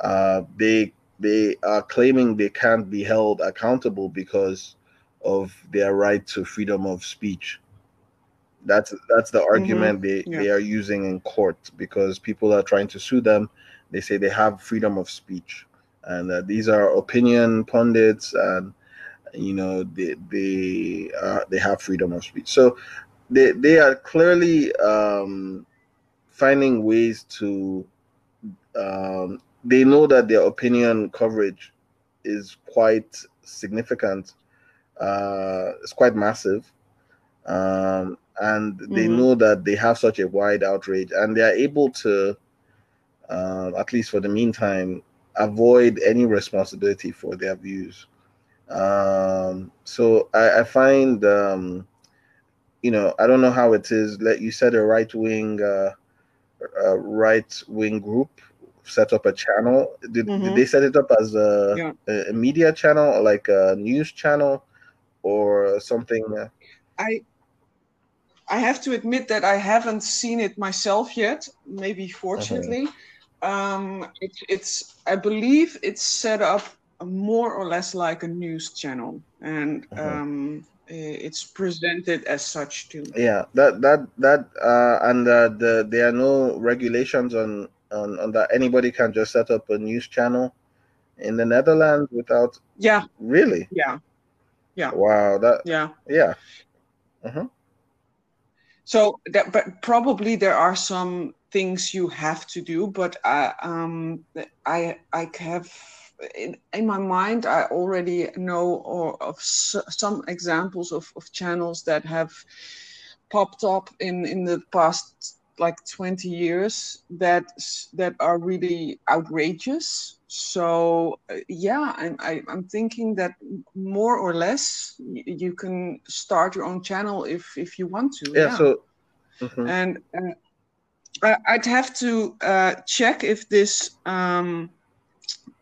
Uh, they they are claiming they can't be held accountable because of their right to freedom of speech. That's that's the argument they, Mm-hmm. Yeah. they are using in court because people are trying to sue them. They say they have freedom of speech, and uh, these are opinion pundits, and you know they they uh, they have freedom of speech. So they they are clearly um, finding ways to. Um, they know that their opinion coverage is quite significant. Uh, it's quite massive, um, and they Mhm. know that they have such a wide outrage, and they are able to, uh, at least for the meantime, avoid any responsibility for their views. Um, so I, I find, um, you know, I don't know how it is. Let you said a right wing, uh, right wing group set up a channel. Did, did Mhm. they set it up as a, Yeah. a, a media channel, or like a news channel, or something? I I have to admit that I haven't seen it myself yet. Maybe fortunately, um, it, it's I believe it's set up more or less like a news channel, and Mhm. um, it's presented as such too. yeah that that that uh and uh, the there are no regulations on, on on that anybody can just set up a news channel in the netherlands without Yeah, really yeah, Yeah. wow that yeah. yeah Mhm. So that, but probably there are some things you have to do. But I, um, I, I have in, in my mind. I already know or of s- some examples of, of channels that have popped up in in the past like 20 years that that are really outrageous. So uh, yeah, I'm I, I'm thinking that more or less you can start your own channel if if you want to. yeah, so mhm. and uh, I- I'd have to uh, check if this um,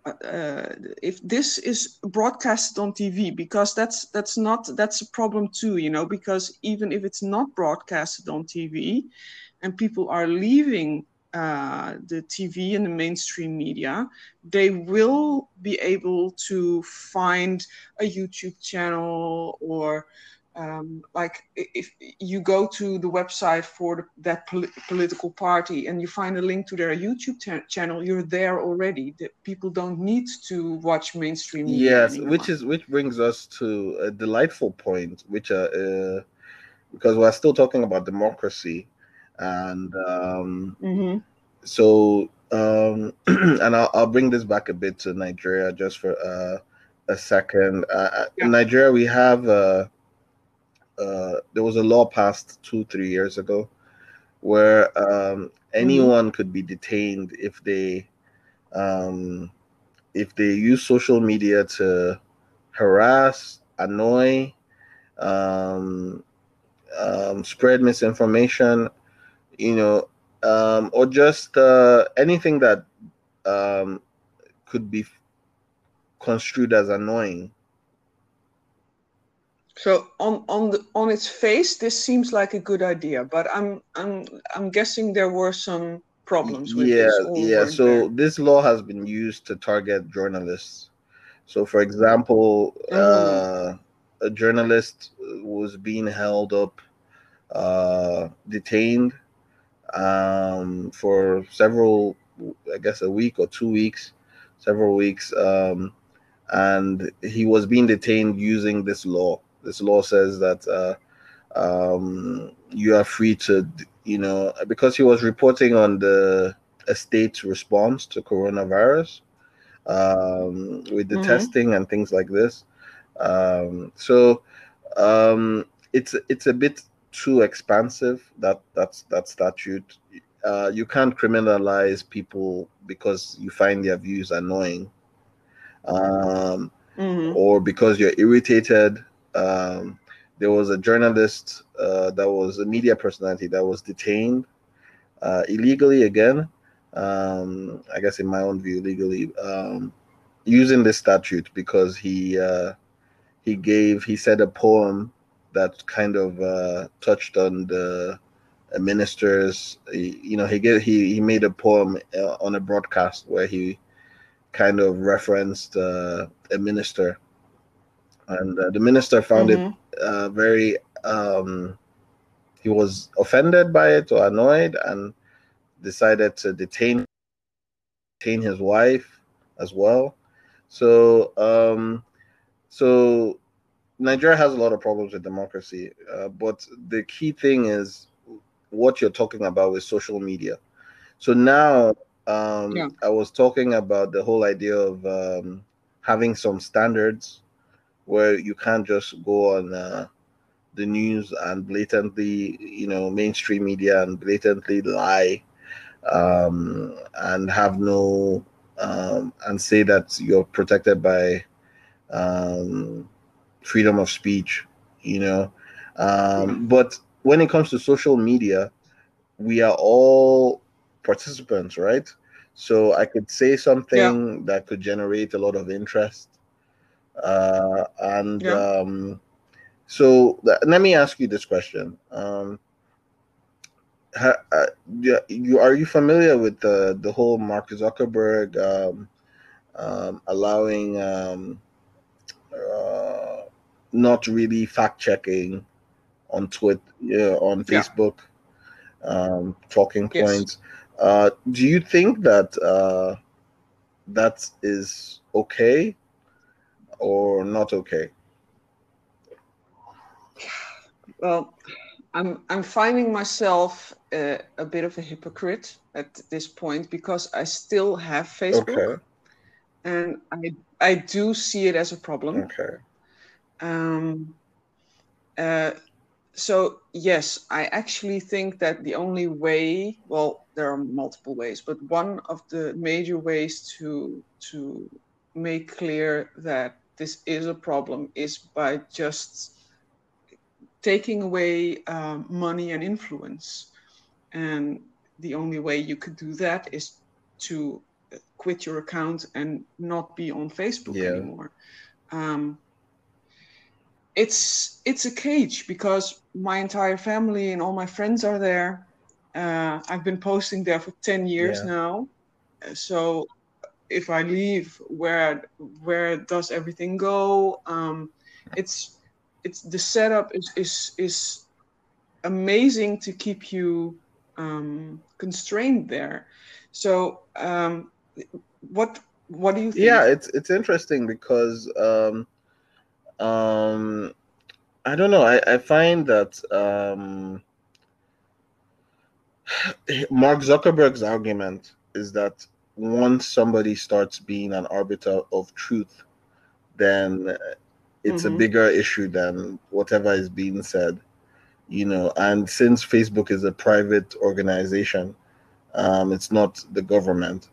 uh, if this is broadcasted on TV because that's that's not that's a problem too, you know. Because even if it's not broadcasted on TV, and people are leaving uh, the TV and the mainstream media, they will be able to find a YouTube channel or um, like if you go to the website for the, that poli- political party and you find a link to their YouTube cha- channel, you're there already. The people don't need to watch mainstream media yes anymore. which is which brings us to a delightful point which uh, uh because we're still talking about democracy and um hmm so um and I'll, I'll bring this back a bit to nigeria just for uh a second uh, Yeah. in nigeria we have uh uh there was a law passed two three years ago where um anyone could be detained if they um if they use social media to harass annoy um um, spread misinformation, you know, um, or just uh, anything that um, could be construed as annoying. So on on the on its face, this seems like a good idea, but I'm I'm I'm guessing there were some problems with yeah, this. yeah. So there? this law has been used to target journalists. So, for example, uh, a journalist was being held up, uh, detained um, for several, I guess, a week or two weeks, several weeks, um, and he was being detained using this law. This law says that uh, um, you are free to, you know, because he was reporting on the state's response to coronavirus um, with the Mhm. testing and things like this. Um, so um, it's it's a bit too expansive that that's that statute. Uh, you can't criminalize people because you find their views annoying, um, Mhm. or because you're irritated. Um, there was a journalist uh, that was a media personality that was detained uh, illegally again um, I guess in my own view, legally, um, using this statute because he uh, he gave he said a poem that kind of uh, touched on the ministers. You know, he get he he made a poem uh, on a broadcast where he kind of referenced uh, a minister, and uh, the minister found mm-hmm. it uh, very. Um, he was offended by it or annoyed, and decided to detain detain his wife as well. So, um, so Nigeria has a lot of problems with democracy, uh, but the key thing is what you're talking about with social media. So now um, yeah. I was talking about the whole idea of um, having some standards where you can't just go on uh, the news and blatantly, you know, mainstream media and blatantly lie um, and have no um, and say that you're protected by um, freedom of speech, you know. Um, but when it comes to social media, we are all participants, right? So I could say something yeah. that could generate a lot of interest. Uh, and yeah. um, so th- let me ask you this question. Um, ha, uh, you are you familiar with the the whole Mark Zuckerberg um, um, allowing um, uh, not really fact checking on Twitter, yeah, on Facebook, yeah. um, talking points. Yes. Uh, do you think that uh, that is okay or not okay? Well, I'm I'm finding myself uh, a bit of a hypocrite at this point because I still have Facebook, okay. and I I do see it as a problem. Okay. Um, uh, so yes, I actually think that the only way, well, there are multiple ways, but one of the major ways to to make clear that this is a problem is by just taking away um, money and influence. And the only way you could do that is to quit your account and not be on Facebook yeah. anymore. Um, it's it's a cage because my entire family and all my friends are there. Uh, I've been posting there for ten years yeah. now, so if I leave, where where does everything go? Um, it's it's the setup is is is amazing to keep you um, constrained there. So um, what what do you think? Yeah, it's it's interesting because um, um, I don't know. I, I find that um, Mark Zuckerberg's argument is that once somebody starts being an arbiter of truth, then it's mm-hmm. a bigger issue than whatever is being said you know and since facebook is a private organization um, it's not the government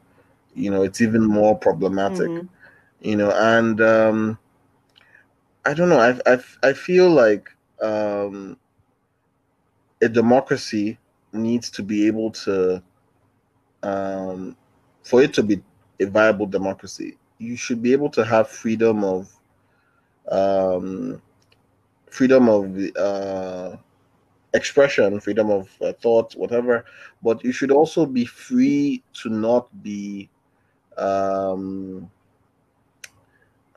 you know it's even more problematic mm-hmm. you know and um, i don't know i, I, I feel like um, a democracy needs to be able to um, for it to be a viable democracy you should be able to have freedom of um, freedom of uh, expression, freedom of uh, thought, whatever. But you should also be free to not be um,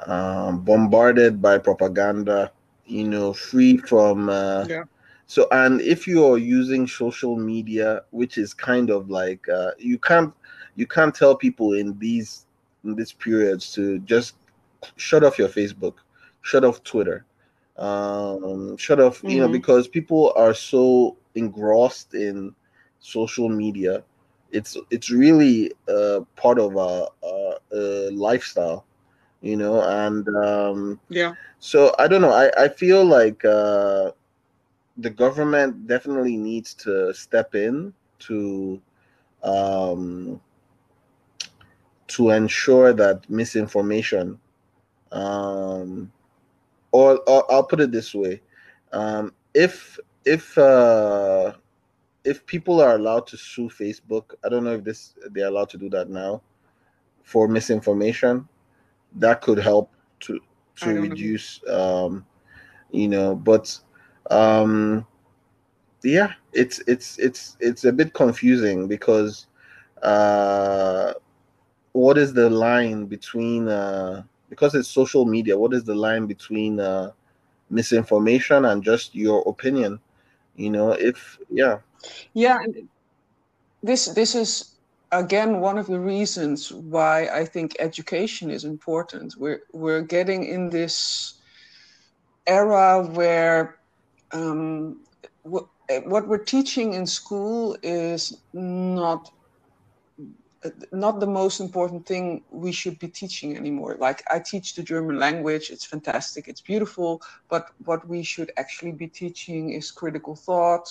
um, bombarded by propaganda. You know, free from. Uh, yeah. So, and if you are using social media, which is kind of like uh, you can't you can't tell people in these in these periods to just shut off your Facebook shut off Twitter, um, shut off, mm-hmm. you know, mm-hmm. because people are so engrossed in social media. It's it's really uh, part of a, a, a lifestyle, you know, and um, yeah. So I don't know. I I feel like uh, the government definitely needs to step in to um, to ensure that misinformation um, or, or I'll put it this way: um, if if uh, if people are allowed to sue Facebook, I don't know if this they're allowed to do that now for misinformation. That could help to to reduce um you know, but um yeah, it's it's it's it's a bit confusing because uh what is the line between uh because it's social media, what is the line between uh misinformation and just your opinion? You know, if yeah. Yeah, this this is again one of the reasons why I think education is important. We're we're getting in this era where um, what we're teaching in school is not not the most important thing we should be teaching anymore. Like I teach the German language, it's fantastic, it's beautiful, but what we should actually be teaching is critical thought,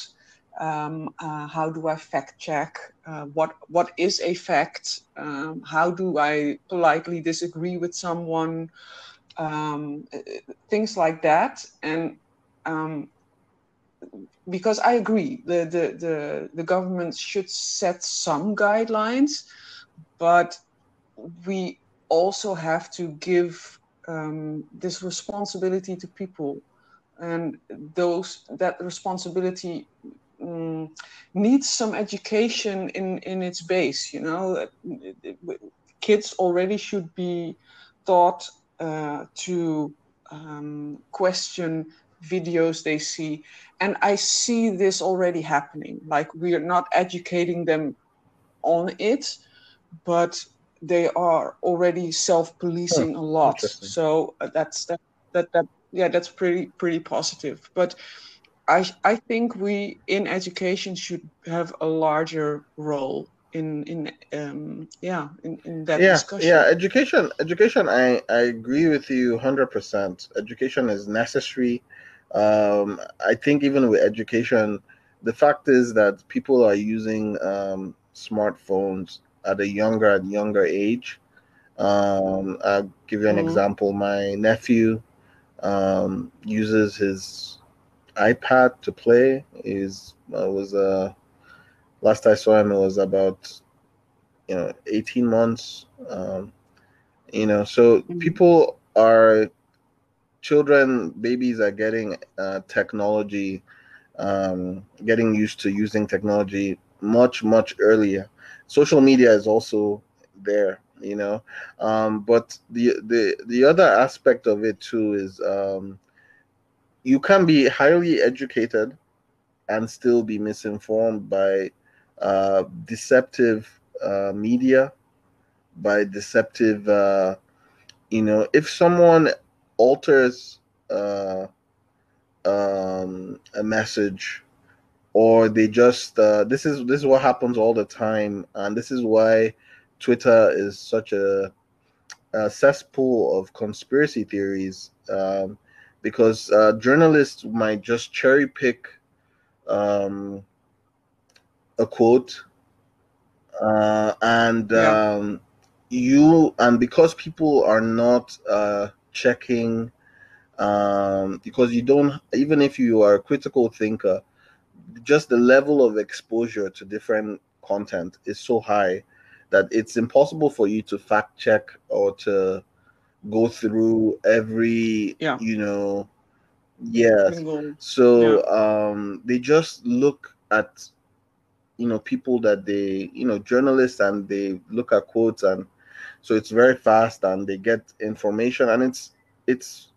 um, uh, how do I fact check? Uh, what what is a fact? Um, how do I politely disagree with someone? Um, things like that, and um, because I agree, the, the the the government should set some guidelines, but we also have to give um, this responsibility to people and those that responsibility um, needs some education in in its base. You know, kids already should be taught uh, to um, question videos they see, and I see this already happening. Like we are not educating them on it, but they are already self-policing a lot. So uh, that's that that that yeah, that's pretty pretty positive. But I, I think we in education should have a larger role in in um, yeah in, in that yeah, discussion. Yeah, education education I, I agree with you 100%. Education is necessary. Um, I think even with education the fact is that people are using um, smartphones at a younger and younger age. Um, I'll give you an mm-hmm. example. My nephew um, uses his iPad to play. Is uh, was uh, last I saw him it was about you know 18 months. Um, you know, so mm-hmm. people are children, babies are getting uh, technology, um, getting used to using technology much much earlier. Social media is also there you know um, but the the the other aspect of it too is um, you can be highly educated and still be misinformed by uh, deceptive uh, media, by deceptive, uh, you know, if someone alters uh, um, a message or they just uh, this is this is what happens all the time and this is why twitter is such a, a cesspool of conspiracy theories um, because uh, journalists might just cherry pick um, a quote uh, and yeah. um, you and because people are not uh, checking um, because you don't even if you are a critical thinker just the level of exposure to different content is so high that it's impossible for you to fact check or to go through every yeah. you know yes so yeah. um they just look at you know people that they you know journalists and they look at quotes and so it's very fast and they get information and it's it's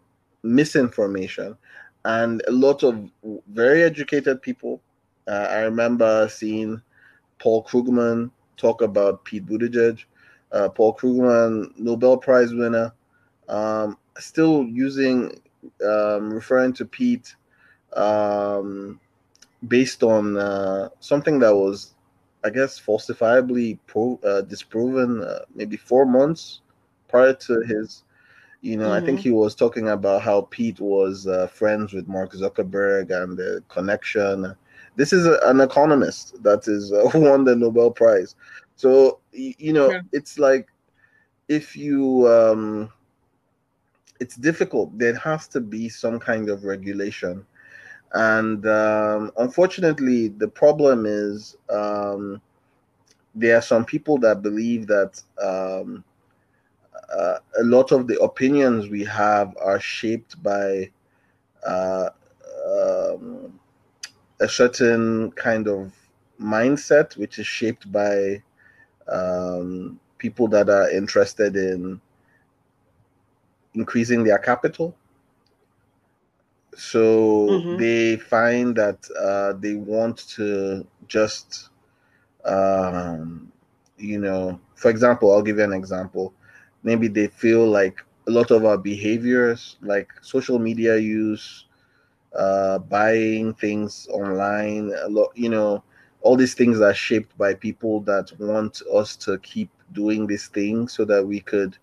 misinformation. And a lot of very educated people uh, i remember seeing paul krugman talk about pete buttigieg uh, paul krugman nobel prize winner um, still using um, referring to Pete um, based on uh, something that was, I guess, falsifiably pro- uh, disproven uh, maybe four months prior to his. You know, mm-hmm. I think mm-hmm. he was talking about how Pete was uh, friends with Mark Zuckerberg and the connection. This is a, an economist that is uh, won the Nobel Prize. So you know, yeah. it's like if you um, it's difficult. There has to be some kind of regulation. And um, unfortunately, the problem is um, there are some people that believe that um, uh, a lot of the opinions we have are shaped by uh, um, a certain kind of mindset, which is shaped by um, people that are interested in increasing their capital. So mm-hmm. they find that uh, they want to just, um, you know, for example, I'll give you an example. Maybe they feel like a lot of our behaviors, like social media use, uh, buying things online, a lot, you know, all these things are shaped by people that want us to keep doing these things so that we could,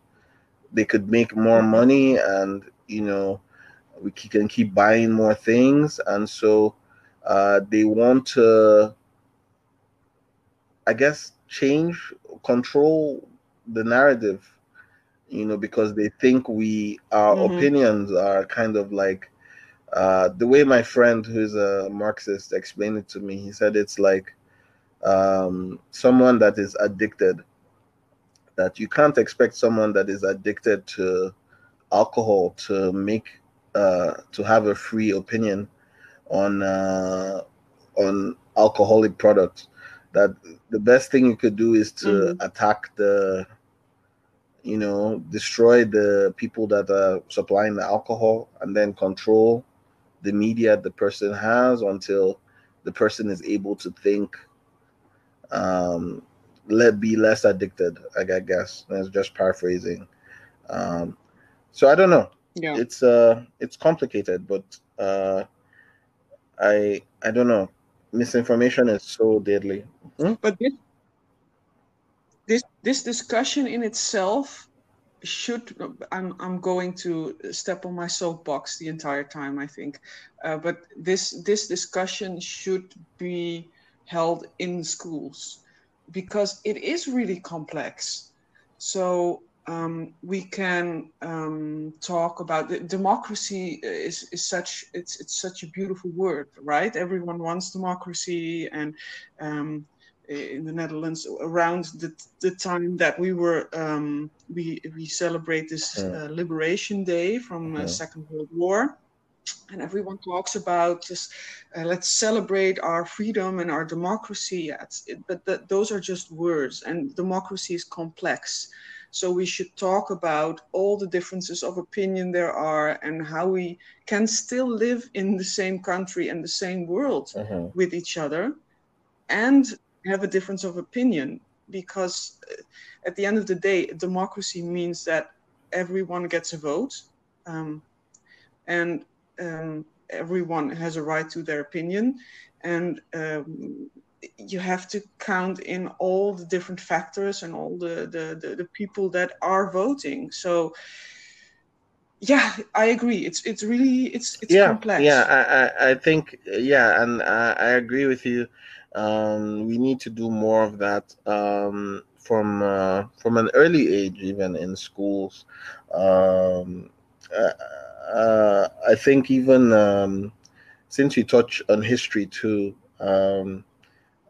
they could make more money and, you know, we can keep buying more things. And so uh, they want to, I guess, change, control the narrative, you know, because they think we, our mm-hmm. opinions are kind of like, uh, the way my friend who's a Marxist explained it to me, he said it's like um, someone that is addicted. That you can't expect someone that is addicted to alcohol to make uh, to have a free opinion on uh, on alcoholic products. That the best thing you could do is to mm-hmm. attack the you know destroy the people that are supplying the alcohol and then control the media the person has until the person is able to think um let be less addicted i guess that's just paraphrasing um so i don't know yeah it's uh it's complicated but uh i i don't know misinformation is so deadly hmm? but this this this discussion in itself should I'm I'm going to step on my soapbox the entire time I think, uh, but this this discussion should be held in schools because it is really complex. So um, we can um, talk about democracy is, is such it's it's such a beautiful word, right? Everyone wants democracy and um, in the Netherlands around the, the time that we were um, we we celebrate this uh, Liberation Day from uh, Second World War, and everyone talks about just uh, let's celebrate our freedom and our democracy. Yeah, it, but the, those are just words, and democracy is complex. So we should talk about all the differences of opinion there are and how we can still live in the same country and the same world uh-huh. with each other and have a difference of opinion because uh, at the end of the day, democracy means that everyone gets a vote um, and um, everyone has a right to their opinion. And um, you have to count in all the different factors and all the, the, the, the people that are voting. So, yeah i agree it's it's really it's it's yeah, complex yeah I, I i think yeah and I, I agree with you um, we need to do more of that um, from uh, from an early age, even in schools. Um, uh, uh, I think even um, since we touch on history too, um,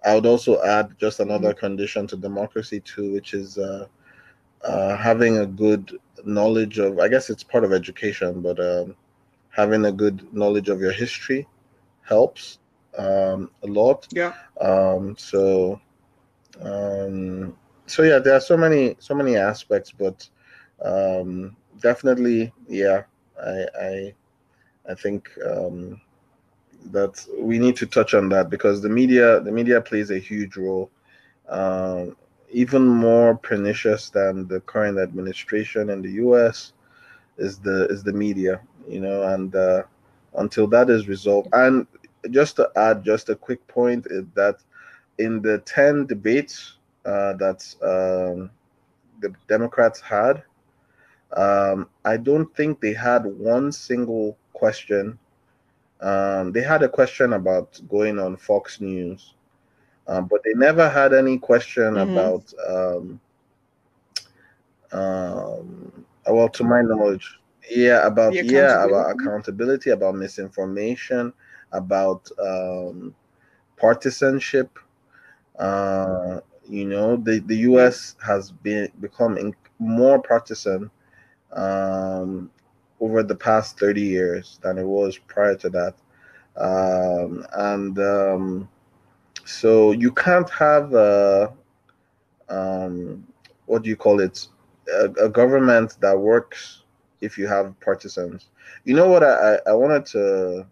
I would also add just another mm-hmm. condition to democracy too, which is uh, uh, having a good knowledge of. I guess it's part of education, but um, having a good knowledge of your history helps um, a lot. Yeah. Um, so, um, so yeah, there are so many so many aspects, but um, definitely, yeah, I I, I think um, that we need to touch on that because the media the media plays a huge role. Um, even more pernicious than the current administration in the U.S. is the is the media, you know, and uh, until that is resolved, and just to add just a quick point is that in the 10 debates uh, that um, the Democrats had, um, I don't think they had one single question. Um, they had a question about going on Fox News, um, but they never had any question mm-hmm. about, um, um, well, to my knowledge, yeah, about yeah, about accountability, about misinformation about um, partisanship. Uh, you know, the, the U.S. has been become in, more partisan um, over the past 30 years than it was prior to that. Um, and um, so you can't have a, um, what do you call it, a, a, government that works if you have partisans. You know what I, I wanted to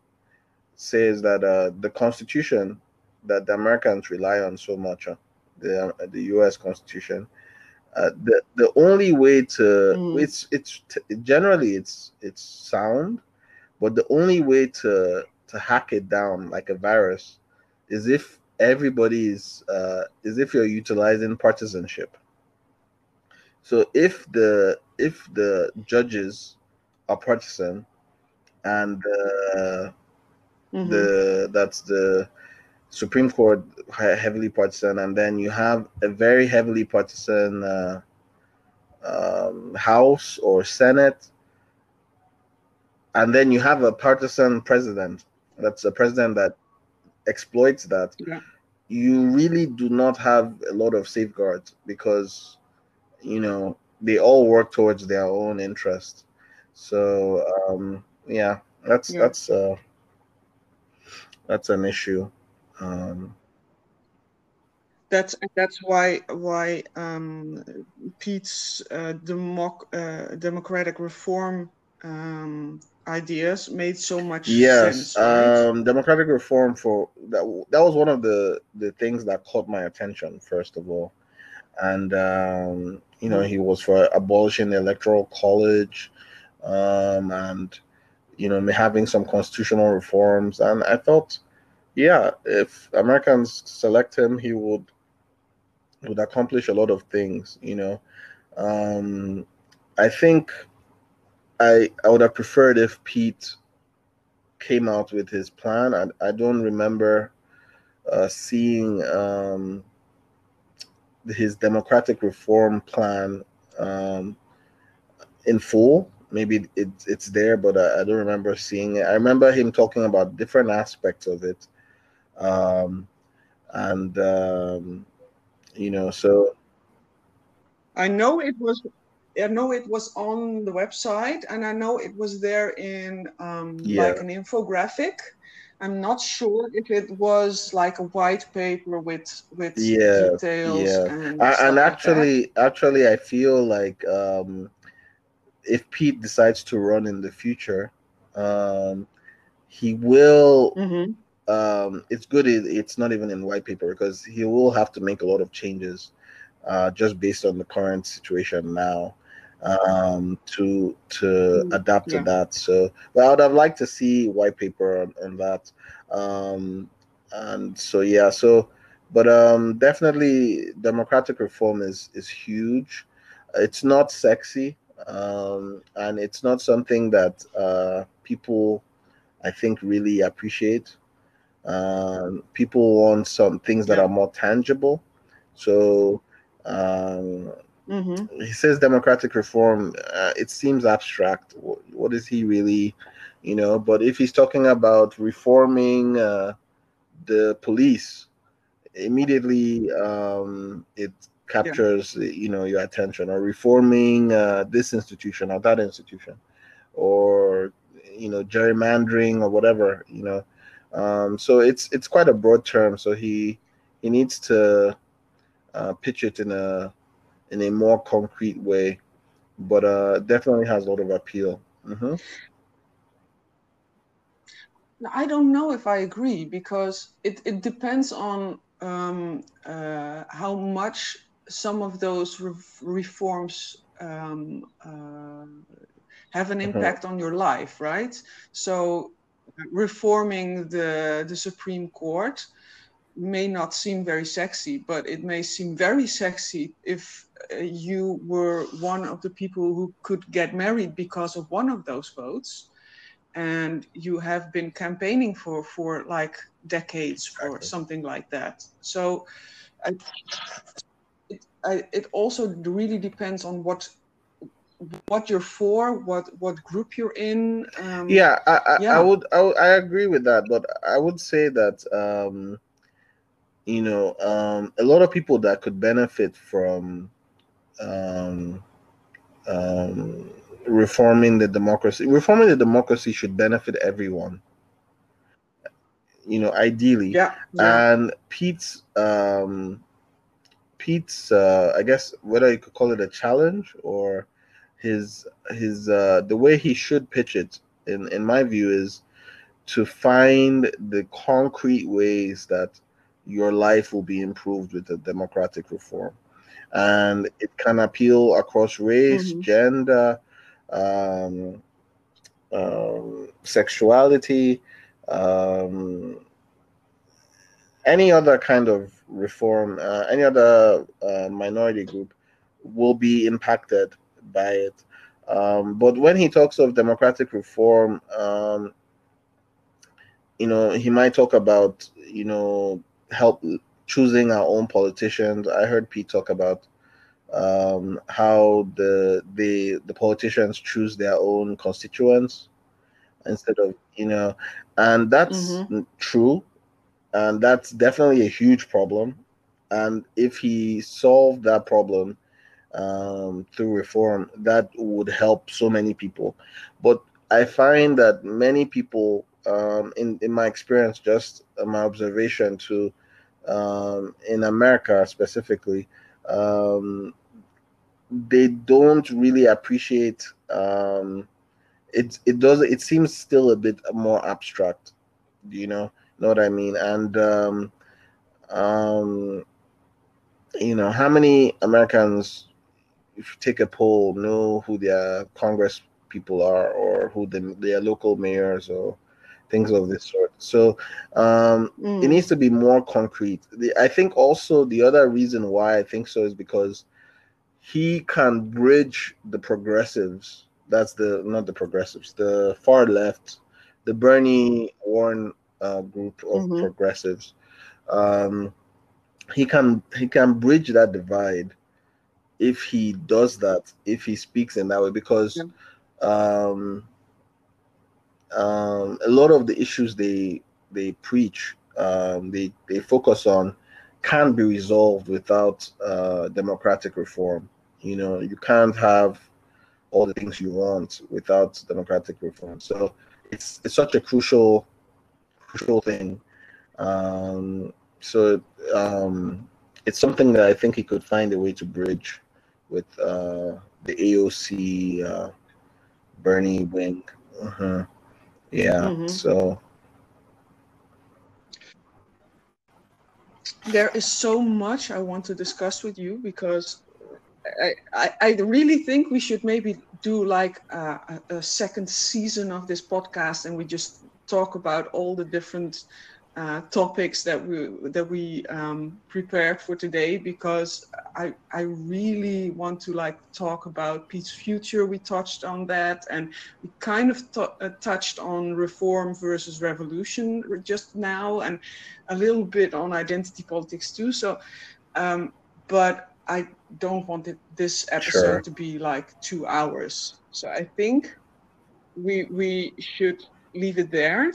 say is that uh, the Constitution that the Americans rely on so much on, the, the U.S. Constitution, uh, the the only way to mm. it's it's generally it's it's sound, but the only way to to hack it down like a virus is if everybody is uh, is if you're utilizing partisanship. So if the if the judges are partisan and uh, mm-hmm. the that's the Supreme Court heavily partisan, and then you have a very heavily partisan uh, um, House or Senate, and then you have a partisan president. That's a president that exploits that. Yeah. You really do not have a lot of safeguards because, you know, they all work towards their own interest. So um, yeah, that's yeah. that's uh, that's an issue. Um, that's that's why why um, Pete's uh, democ- uh, democratic reform um, ideas made so much yes, sense. Yes, um, democratic reform for that that was one of the the things that caught my attention first of all, and um, you know he was for abolishing the electoral college, um, and you know having some constitutional reforms, and I thought yeah, if Americans select him, he would would accomplish a lot of things. You know, um, I think I I would have preferred if Pete came out with his plan. I I don't remember uh, seeing um, his democratic reform plan um, in full. Maybe it, it's there, but I, I don't remember seeing it. I remember him talking about different aspects of it um, and um, you know, so I know it was. I know it was on the website, and I know it was there in um, yeah. like an infographic. I'm not sure if it was like a white paper with with yeah, details. Yeah, and, and actually, like actually, I feel like um, if Pete decides to run in the future, um, he will. Mm-hmm um, it's good it, it's not even in white paper because he will have to make a lot of changes uh, just based on the current situation now um, to to mm, adapt yeah. to that. So, but I would have liked to see white paper on, on that. Um, and so yeah, so but um, definitely democratic reform is is huge. It's not sexy, um, and it's not something that uh, people I think really appreciate. Um, people want some things that are more tangible. So um, mm-hmm. he says democratic reform. Uh, it seems abstract. What, what is he really, you know? But if he's talking about reforming uh, the police, immediately um, it captures yeah. you know your attention or reforming uh, this institution or that institution or you know gerrymandering or whatever you know um, so it's it's quite a broad term. So he he needs to uh, pitch it in a in a more concrete way, but uh, definitely has a lot of appeal. Mm-hmm. I don't know if I agree because it, it depends on um, uh, how much some of those re- reforms um, uh, have an mm-hmm. impact mm-hmm. on your life, right? So reforming the, the Supreme Court may not seem very sexy, but it may seem very sexy if uh, you were one of the people who could get married because of one of those votes and you have been campaigning for for like decades or something like that. So I, it, I, it also really depends on what what you're for, what what group you're in. Um, yeah, I, I, yeah. I would I, I agree with that, but I would say that um, you know um, a lot of people that could benefit from um, um, reforming the democracy. Reforming the democracy should benefit everyone. You know, ideally. yeah, yeah. and Pete's um Pete's uh I guess whether you could call it a challenge or his his uh the way he should pitch it in in my view is to find the concrete ways that your life will be improved with a democratic reform and it can appeal across race Mhm. gender um, um sexuality um any other kind of reform, uh, any other uh, minority group will be impacted by it. Um, but when he talks of democratic reform, um, you know, he might talk about, you know, help choosing our own politicians. I heard Pete talk about um, how the the the politicians choose their own constituents instead of you know, and that's Mhm. true and that's definitely a huge problem and if he solved that problem um, through reform that would help so many people but i find that many people um, in, in my experience just uh, my observation to um, in america specifically um, they don't really appreciate um, it it does it seems still a bit more abstract you know know what I mean? And um, um, you know, how many Americans, if you take a poll, know who their Congress people are or who the, their local mayors or things of this sort. So um, Mm. it needs to be more concrete. The, I think also the other reason why I think so is because he can bridge the progressives. That's the not the progressives, the far left, the Bernie Warren uh, group of Mhm. progressives. Um, he can he can bridge that divide if he does that. If he speaks in that way, because um, um, a lot of the issues they they preach, um, they they focus on, can be resolved without uh, democratic reform. You know, you can't have all the things you want without democratic reform. So it's it's such a crucial crucial thing. Um, so um, it's something that I think he could find a way to bridge with uh, the AOC uh, Bernie wing. Uh-huh. Yeah. Mhm. So there is so much I want to discuss with you because I, I, I really think we should maybe do like a a second season of this podcast and we just talk about all the different uh, topics that we that we um, prepared for today because I I really want to like talk about Pete's future. We touched on that and we kind of uh, touched on reform versus revolution just now and a little bit on identity politics too. So, um, but I don't want it, this episode Sure. to be like two hours. So I think we we should leave it there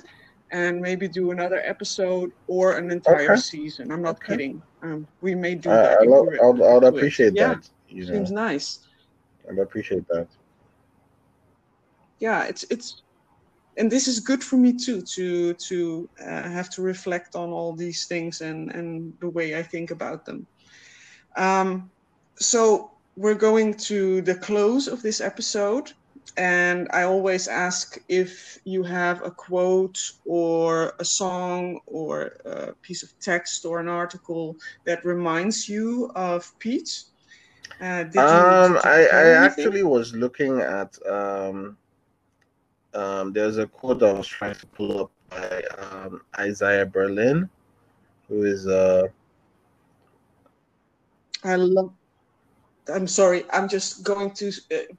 and maybe do another episode or an entire Okay. season. I'm not Okay. kidding. Um, we may do I, that. I love, we're I would, I would into it. appreciate Yeah, that. You seems know, nice. I'd appreciate that. yeah it's it's and this is good for me too to to uh, have to reflect on all these things and and the way i think about them um so we're going to the close of this episode and i always ask if you have a quote or a song or a piece of text or an article that reminds you of pete uh, did um, you I, I actually was looking at um, um, there's a quote I was trying to pull up by um, Isaiah Berlin, who is uh I love. I'm sorry. I'm just going to uh,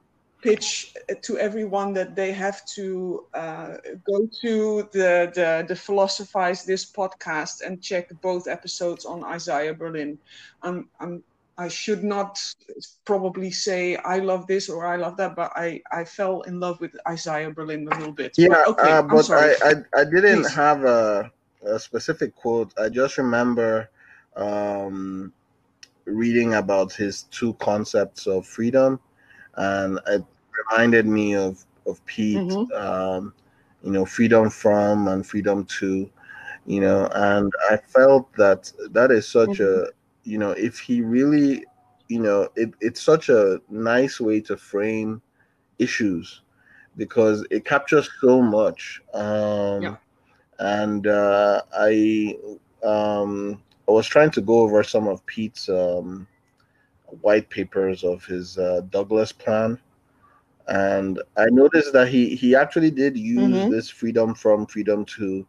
pitch to everyone that they have to uh, go to the, the the philosophize this podcast and check both episodes on Isaiah Berlin. I'm I'm I should not probably say I love this or I love that, but I, I fell in love with Isaiah Berlin a little bit. Yeah, but, okay, uh, but. I, I I didn't Please. have a, a specific quote. I just remember um, reading about his two concepts of freedom, and it reminded me of of Pete. Mhm. Um, you know, freedom from and freedom to. You know, and I felt that that is such a you know if he really you know it, it's such a nice way to frame issues because it captures so much um Yeah. and uh i um i was trying to go over some of pete's um white papers of his uh, douglass plan and i noticed that he he actually did use Mhm. this freedom from freedom to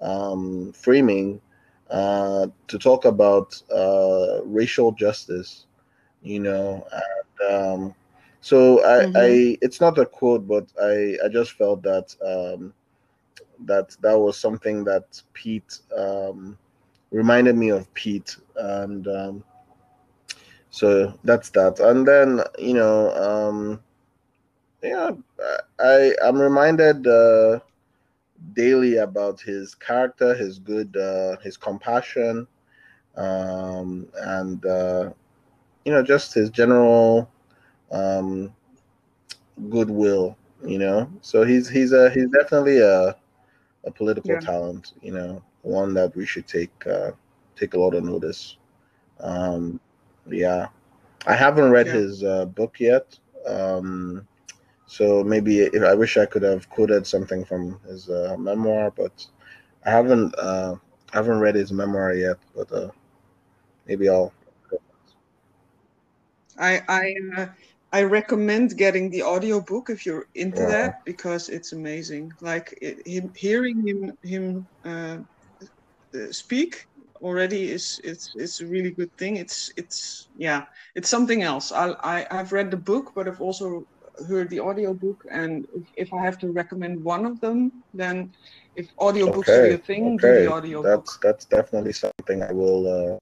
um framing uh, to talk about uh, racial justice, you know, and um, so I, Mhm. I, it's not a quote, but I, I just felt that um, that that was something that Pete um, reminded me of Pete, and um, so that's that. And then you know, um, yeah, I I'm reminded. Uh, daily about his character, his good, uh, his compassion, um, and uh, you know, just his general um, goodwill. You know, so he's he's a he's definitely a a political Yeah. talent. You know, one that we should take uh, take a lot of notice. Um, yeah, I haven't read Yeah. his uh, book yet. Um, so maybe if I wish I could have quoted something from his uh, memoir, but I haven't uh, I haven't read his memoir yet. But uh, maybe I'll. I I uh, I recommend getting the audiobook if you're into Yeah. that because it's amazing. Like it, him, hearing him him uh, uh, speak already is it's it's a really good thing. It's it's yeah, it's something else. I I I've read the book, but I've also heard the audiobook and if, I have to recommend one of them, then if audiobooks are Okay, your thing, do okay, the audiobook. that's that's definitely something I will. Uh,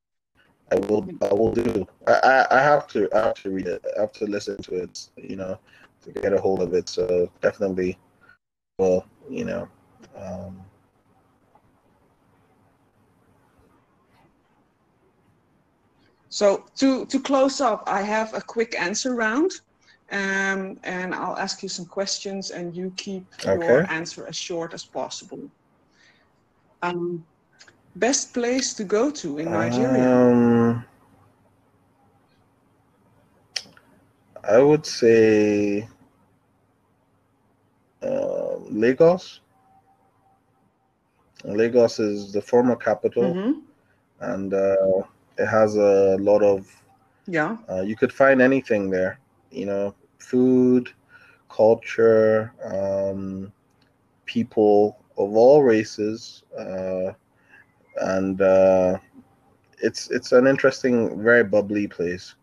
I will. I will do. I, I I have to. I have to read it. I have to listen to it. You know, to get a hold of it. So definitely. Well, you know. Um, So to to close up, I have a quick answer round, um, and I'll ask you some questions, and you keep your answer as short as possible. Um, best place to go to in Nigeria? Um, I would say uh, Lagos. Lagos is the former capital, hmm and uh, it has a lot of. Yeah. Uh, you could find anything there, you know, food, culture, um, people of all races, uh, and uh, it's it's an interesting, very bubbly place.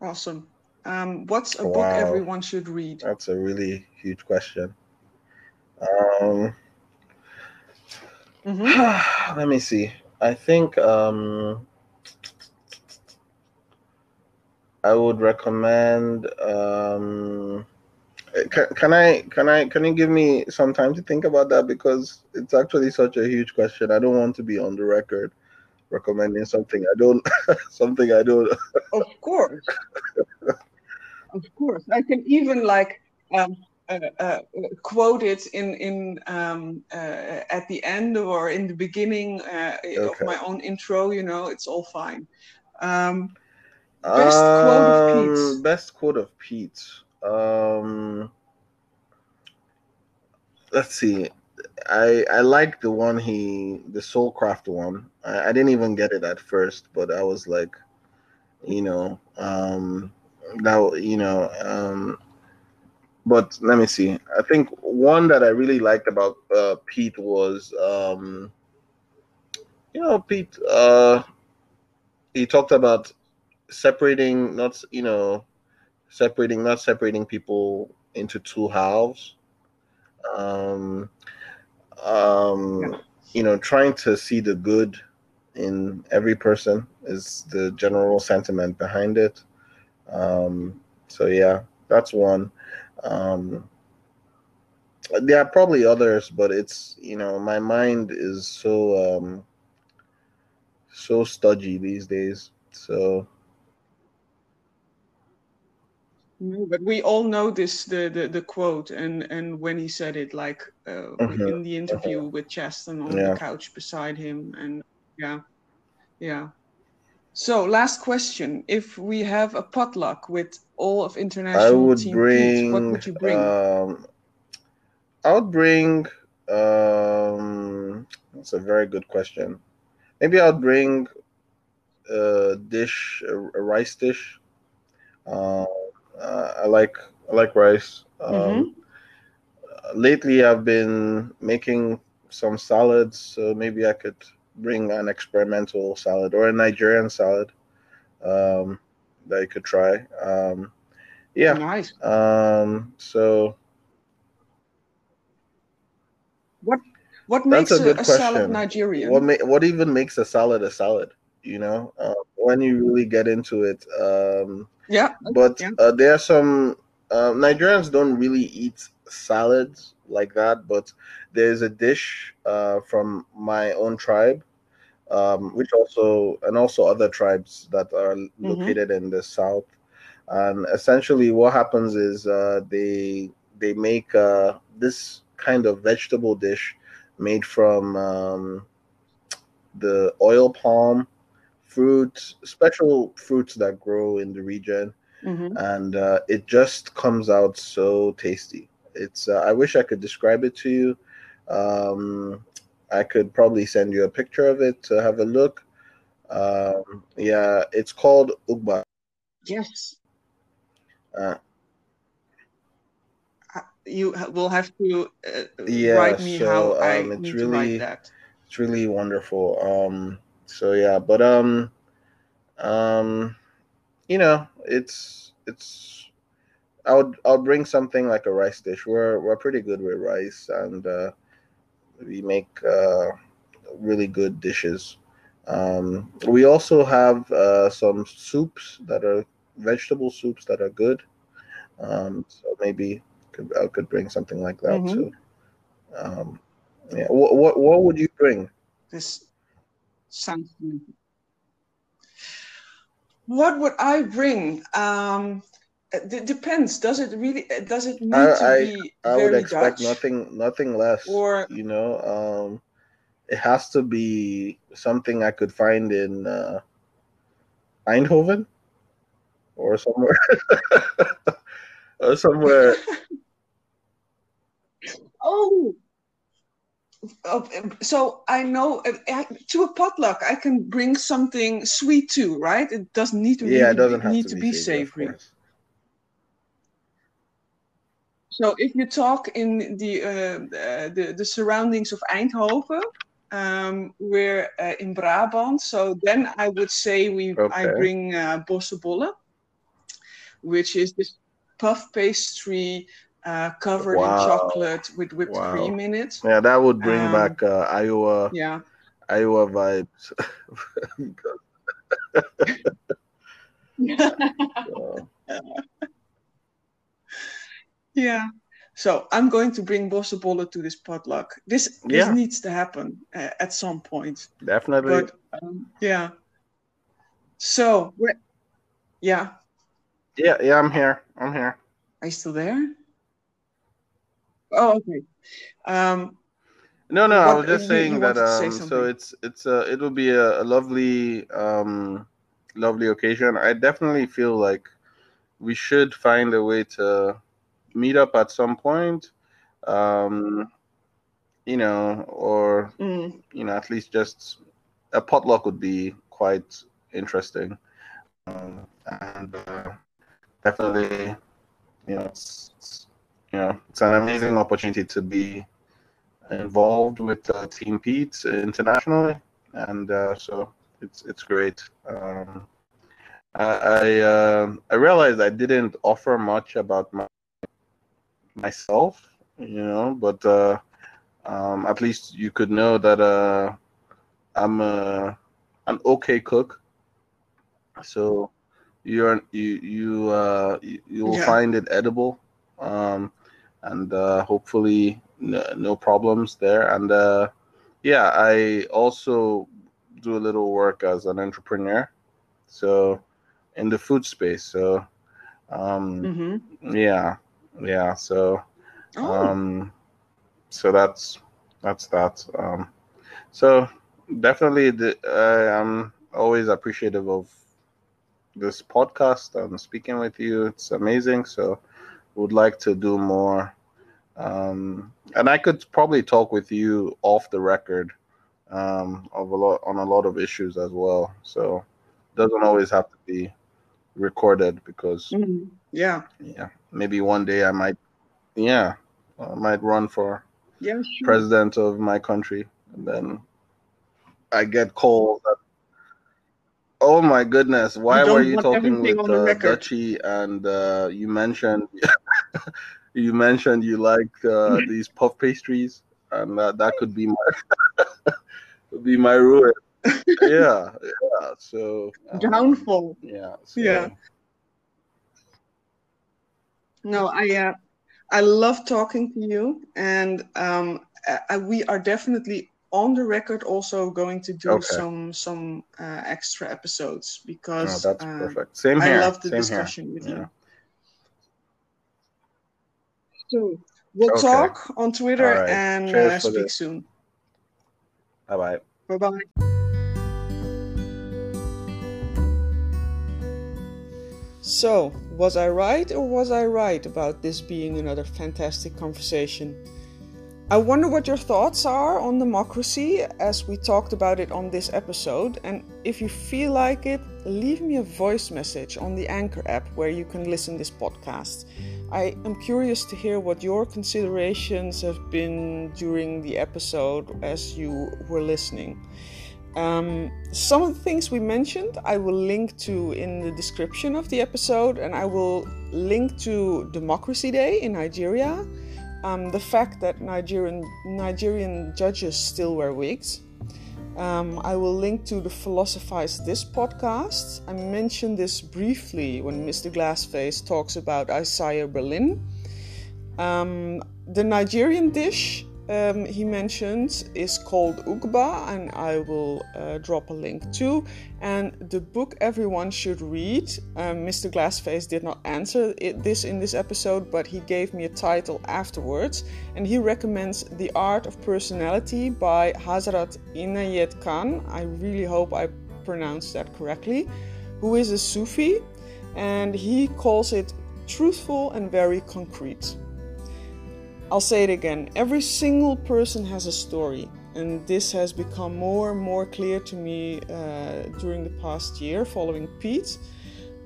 Awesome. Um, what's a book everyone should read? That's a really huge question. Um, hmm let me see. I think um, I would recommend. Um, can, can I can I can you give me some time to think about that because it's actually such a huge question. I don't want to be on the record recommending something I don't something I don't. Of course. of course. I can even like um, uh, uh, quote it in in um, uh, at the end or in the beginning uh, of my own intro. You know, it's all fine. Um, Best quote of Um, Pete's. Best quote of Pete. Um, let's see. I I like the one he the Soulcraft one. I, I didn't even get it at first, but I was like, you know, um, that you know, um, but let me see. I think one that I really liked about uh, Pete was, um, you know, Pete. Uh, he talked about separating, not you know, separating, not separating people into two halves. Um, um, you know, trying to see the good in every person is the general sentiment behind it. Um, so yeah, that's one. Um, there are probably others, but it's you know my mind is so um, so stodgy these days. So No, but we all know this the, the, the quote and and when he said it like uh, Mhm, in the interview with Chasten on Yeah. the couch beside him and yeah yeah so last question if we have a potluck with all of I international would team bring. Pete, what would you bring Um, I would bring. Um, that's a very good question. Maybe I'll bring a dish, a, a rice dish. Uh, uh, I like I like rice. Um, Mhm. uh, lately, I've been making some salads, so maybe I could bring an experimental salad or a Nigerian salad um, that you could try. Um, yeah. nice Um, so what That's makes a a, a salad. Nigerian what ma- what even makes a salad a salad? You know, uh, when you really get into it. Um, yeah but Yeah. uh, there are some uh, Nigerians don't really eat salads like that. But there's a dish uh, from my own tribe, um, which also and also other tribes that are located in the south. And essentially, what happens is uh, they they make uh, this kind of vegetable dish made from um, the oil palm fruit, special fruits that grow in the region Mhm. and uh, it just comes out so tasty. It's uh, I wish I could describe it to you. Um, I could probably send you a picture of it to have a look. Um, yeah, it's called ugba. yes Uh, you will have to uh, Yeah, write me how so, I um, it's need to write really- that it's really wonderful. Um, so yeah, but um, um, you know, it's it's. I would I'll bring something like a rice dish. We're we're pretty good with rice, and uh, we make uh, really good dishes. Um, we also have uh, some soups that are vegetable soups that are good. Um, so maybe could, I could bring something like that Mhm. too. Um, yeah. What, what what would you bring? This sounds amazing. What would I bring? Um, it depends. Does it really? Does it need I- to I- be I would very expect Dutch? nothing nothing less. Or- you know, um, it has to be something I could find in uh, Eindhoven or somewhere or somewhere. Oh. So I know I- to a potluck I can bring something sweet too, right? It doesn't need to yeah, really it doesn't need to, to be be savory. So if you talk in the uh, uh, the, the surroundings of Eindhoven, um, we're uh, in Brabant. So then I would say we I bring uh, Bossche bollen, which is this puff pastry uh, covered Wow. in chocolate with whipped Wow. cream in it. Yeah, that would bring Um, back uh, Iowa Yeah. Iowa vibes. Yeah. So I'm going to bring Bossche bollen to this potluck. This this Yeah. needs to happen uh, at some point. definitely. But um, yeah. So yeah. yeah, yeah, I'm here. I'm here. Are you still there? Oh, okay. Um, No, no, I was just saying that to say um so it's it's a it'll be a, a lovely um lovely occasion. I definitely feel like we should find a way to meet up at some point. Um you know, or mm, you know, at least just a potluck would be quite interesting. Um, and uh, definitely, you know, it's, it's you know, it's an amazing opportunity to be involved with uh, Team Pete internationally, and uh, so it's it's great. Um, I I, uh, I realized I didn't offer much about my, myself, you know, but uh, um, at least you could know that uh, I'm a an okay cook. So you're you you uh you, you will Yeah. find it edible, um, and uh, hopefully no, no problems there. And uh, yeah, I also do a little work as an entrepreneur, so in the food space. So um, Mm-hmm. yeah, yeah. So Oh, um so that's that's that um so definitely the, i am always appreciative of this podcast and speaking with you it's amazing so would like to do more um and i could probably talk with you off the record um of a lot on a lot of issues as well so it doesn't always have to be recorded because mhm. yeah, yeah maybe one day i might yeah i might run for yeah, sure. president of my country and then i get calls that oh my goodness why were you talking with the uh. Dutchie and uh, you mentioned you mentioned you like uh, Mm-hmm. these puff pastries and that, that could be my could be my ruin yeah yeah so um, Downfall. yeah so, Yeah. No, I uh, I love talking to you, and um, I, we are definitely on the record also going to do Okay. some some uh, extra episodes oh, because that's uh, perfect same here. I love the same discussion with here. you. So we'll Okay. talk on Twitter right. and uh, speak this. soon. bye bye Bye bye. So, was I right or was I right about this being another fantastic conversation? I wonder what your thoughts are on democracy as we talked about it on this episode. And if you feel like it, leave me a voice message on the Anchor app where you can listen to this podcast. I am curious to hear what your considerations have been during the episode as you were listening. Um, some of the things we mentioned I will link to in the description of the episode, and I will link to Democracy Day in Nigeria, um, the fact that Nigerian Nigerian judges still wear wigs. Um, I will link to the Philosophize This podcast. I mentioned this briefly when Mr. Glassface talks about Isaiah Berlin. Um, the Nigerian dish um, he mentions is called Ugba, and I will uh, drop a link too. And the book everyone should read. Um, Mr. Glassface did not answer it, this in this episode, but he gave me a title afterwards, and he recommends The Art of Personality by Hazrat Inayat Khan. I really hope I pronounced that correctly. Who is a Sufi, and he calls it truthful and very concrete. I'll say it again every single person has a story, and this has become more and more clear to me uh, during the past year following Pete,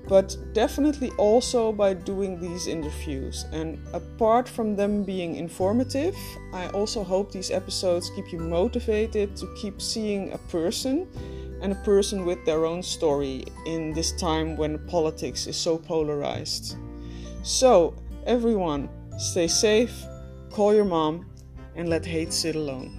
but definitely also by doing these interviews. And apart from them being informative, I also hope these episodes keep you motivated to keep seeing a person and a person with their own story in this time when politics is so polarized. So, everyone, stay safe call your mom, and let hate sit alone.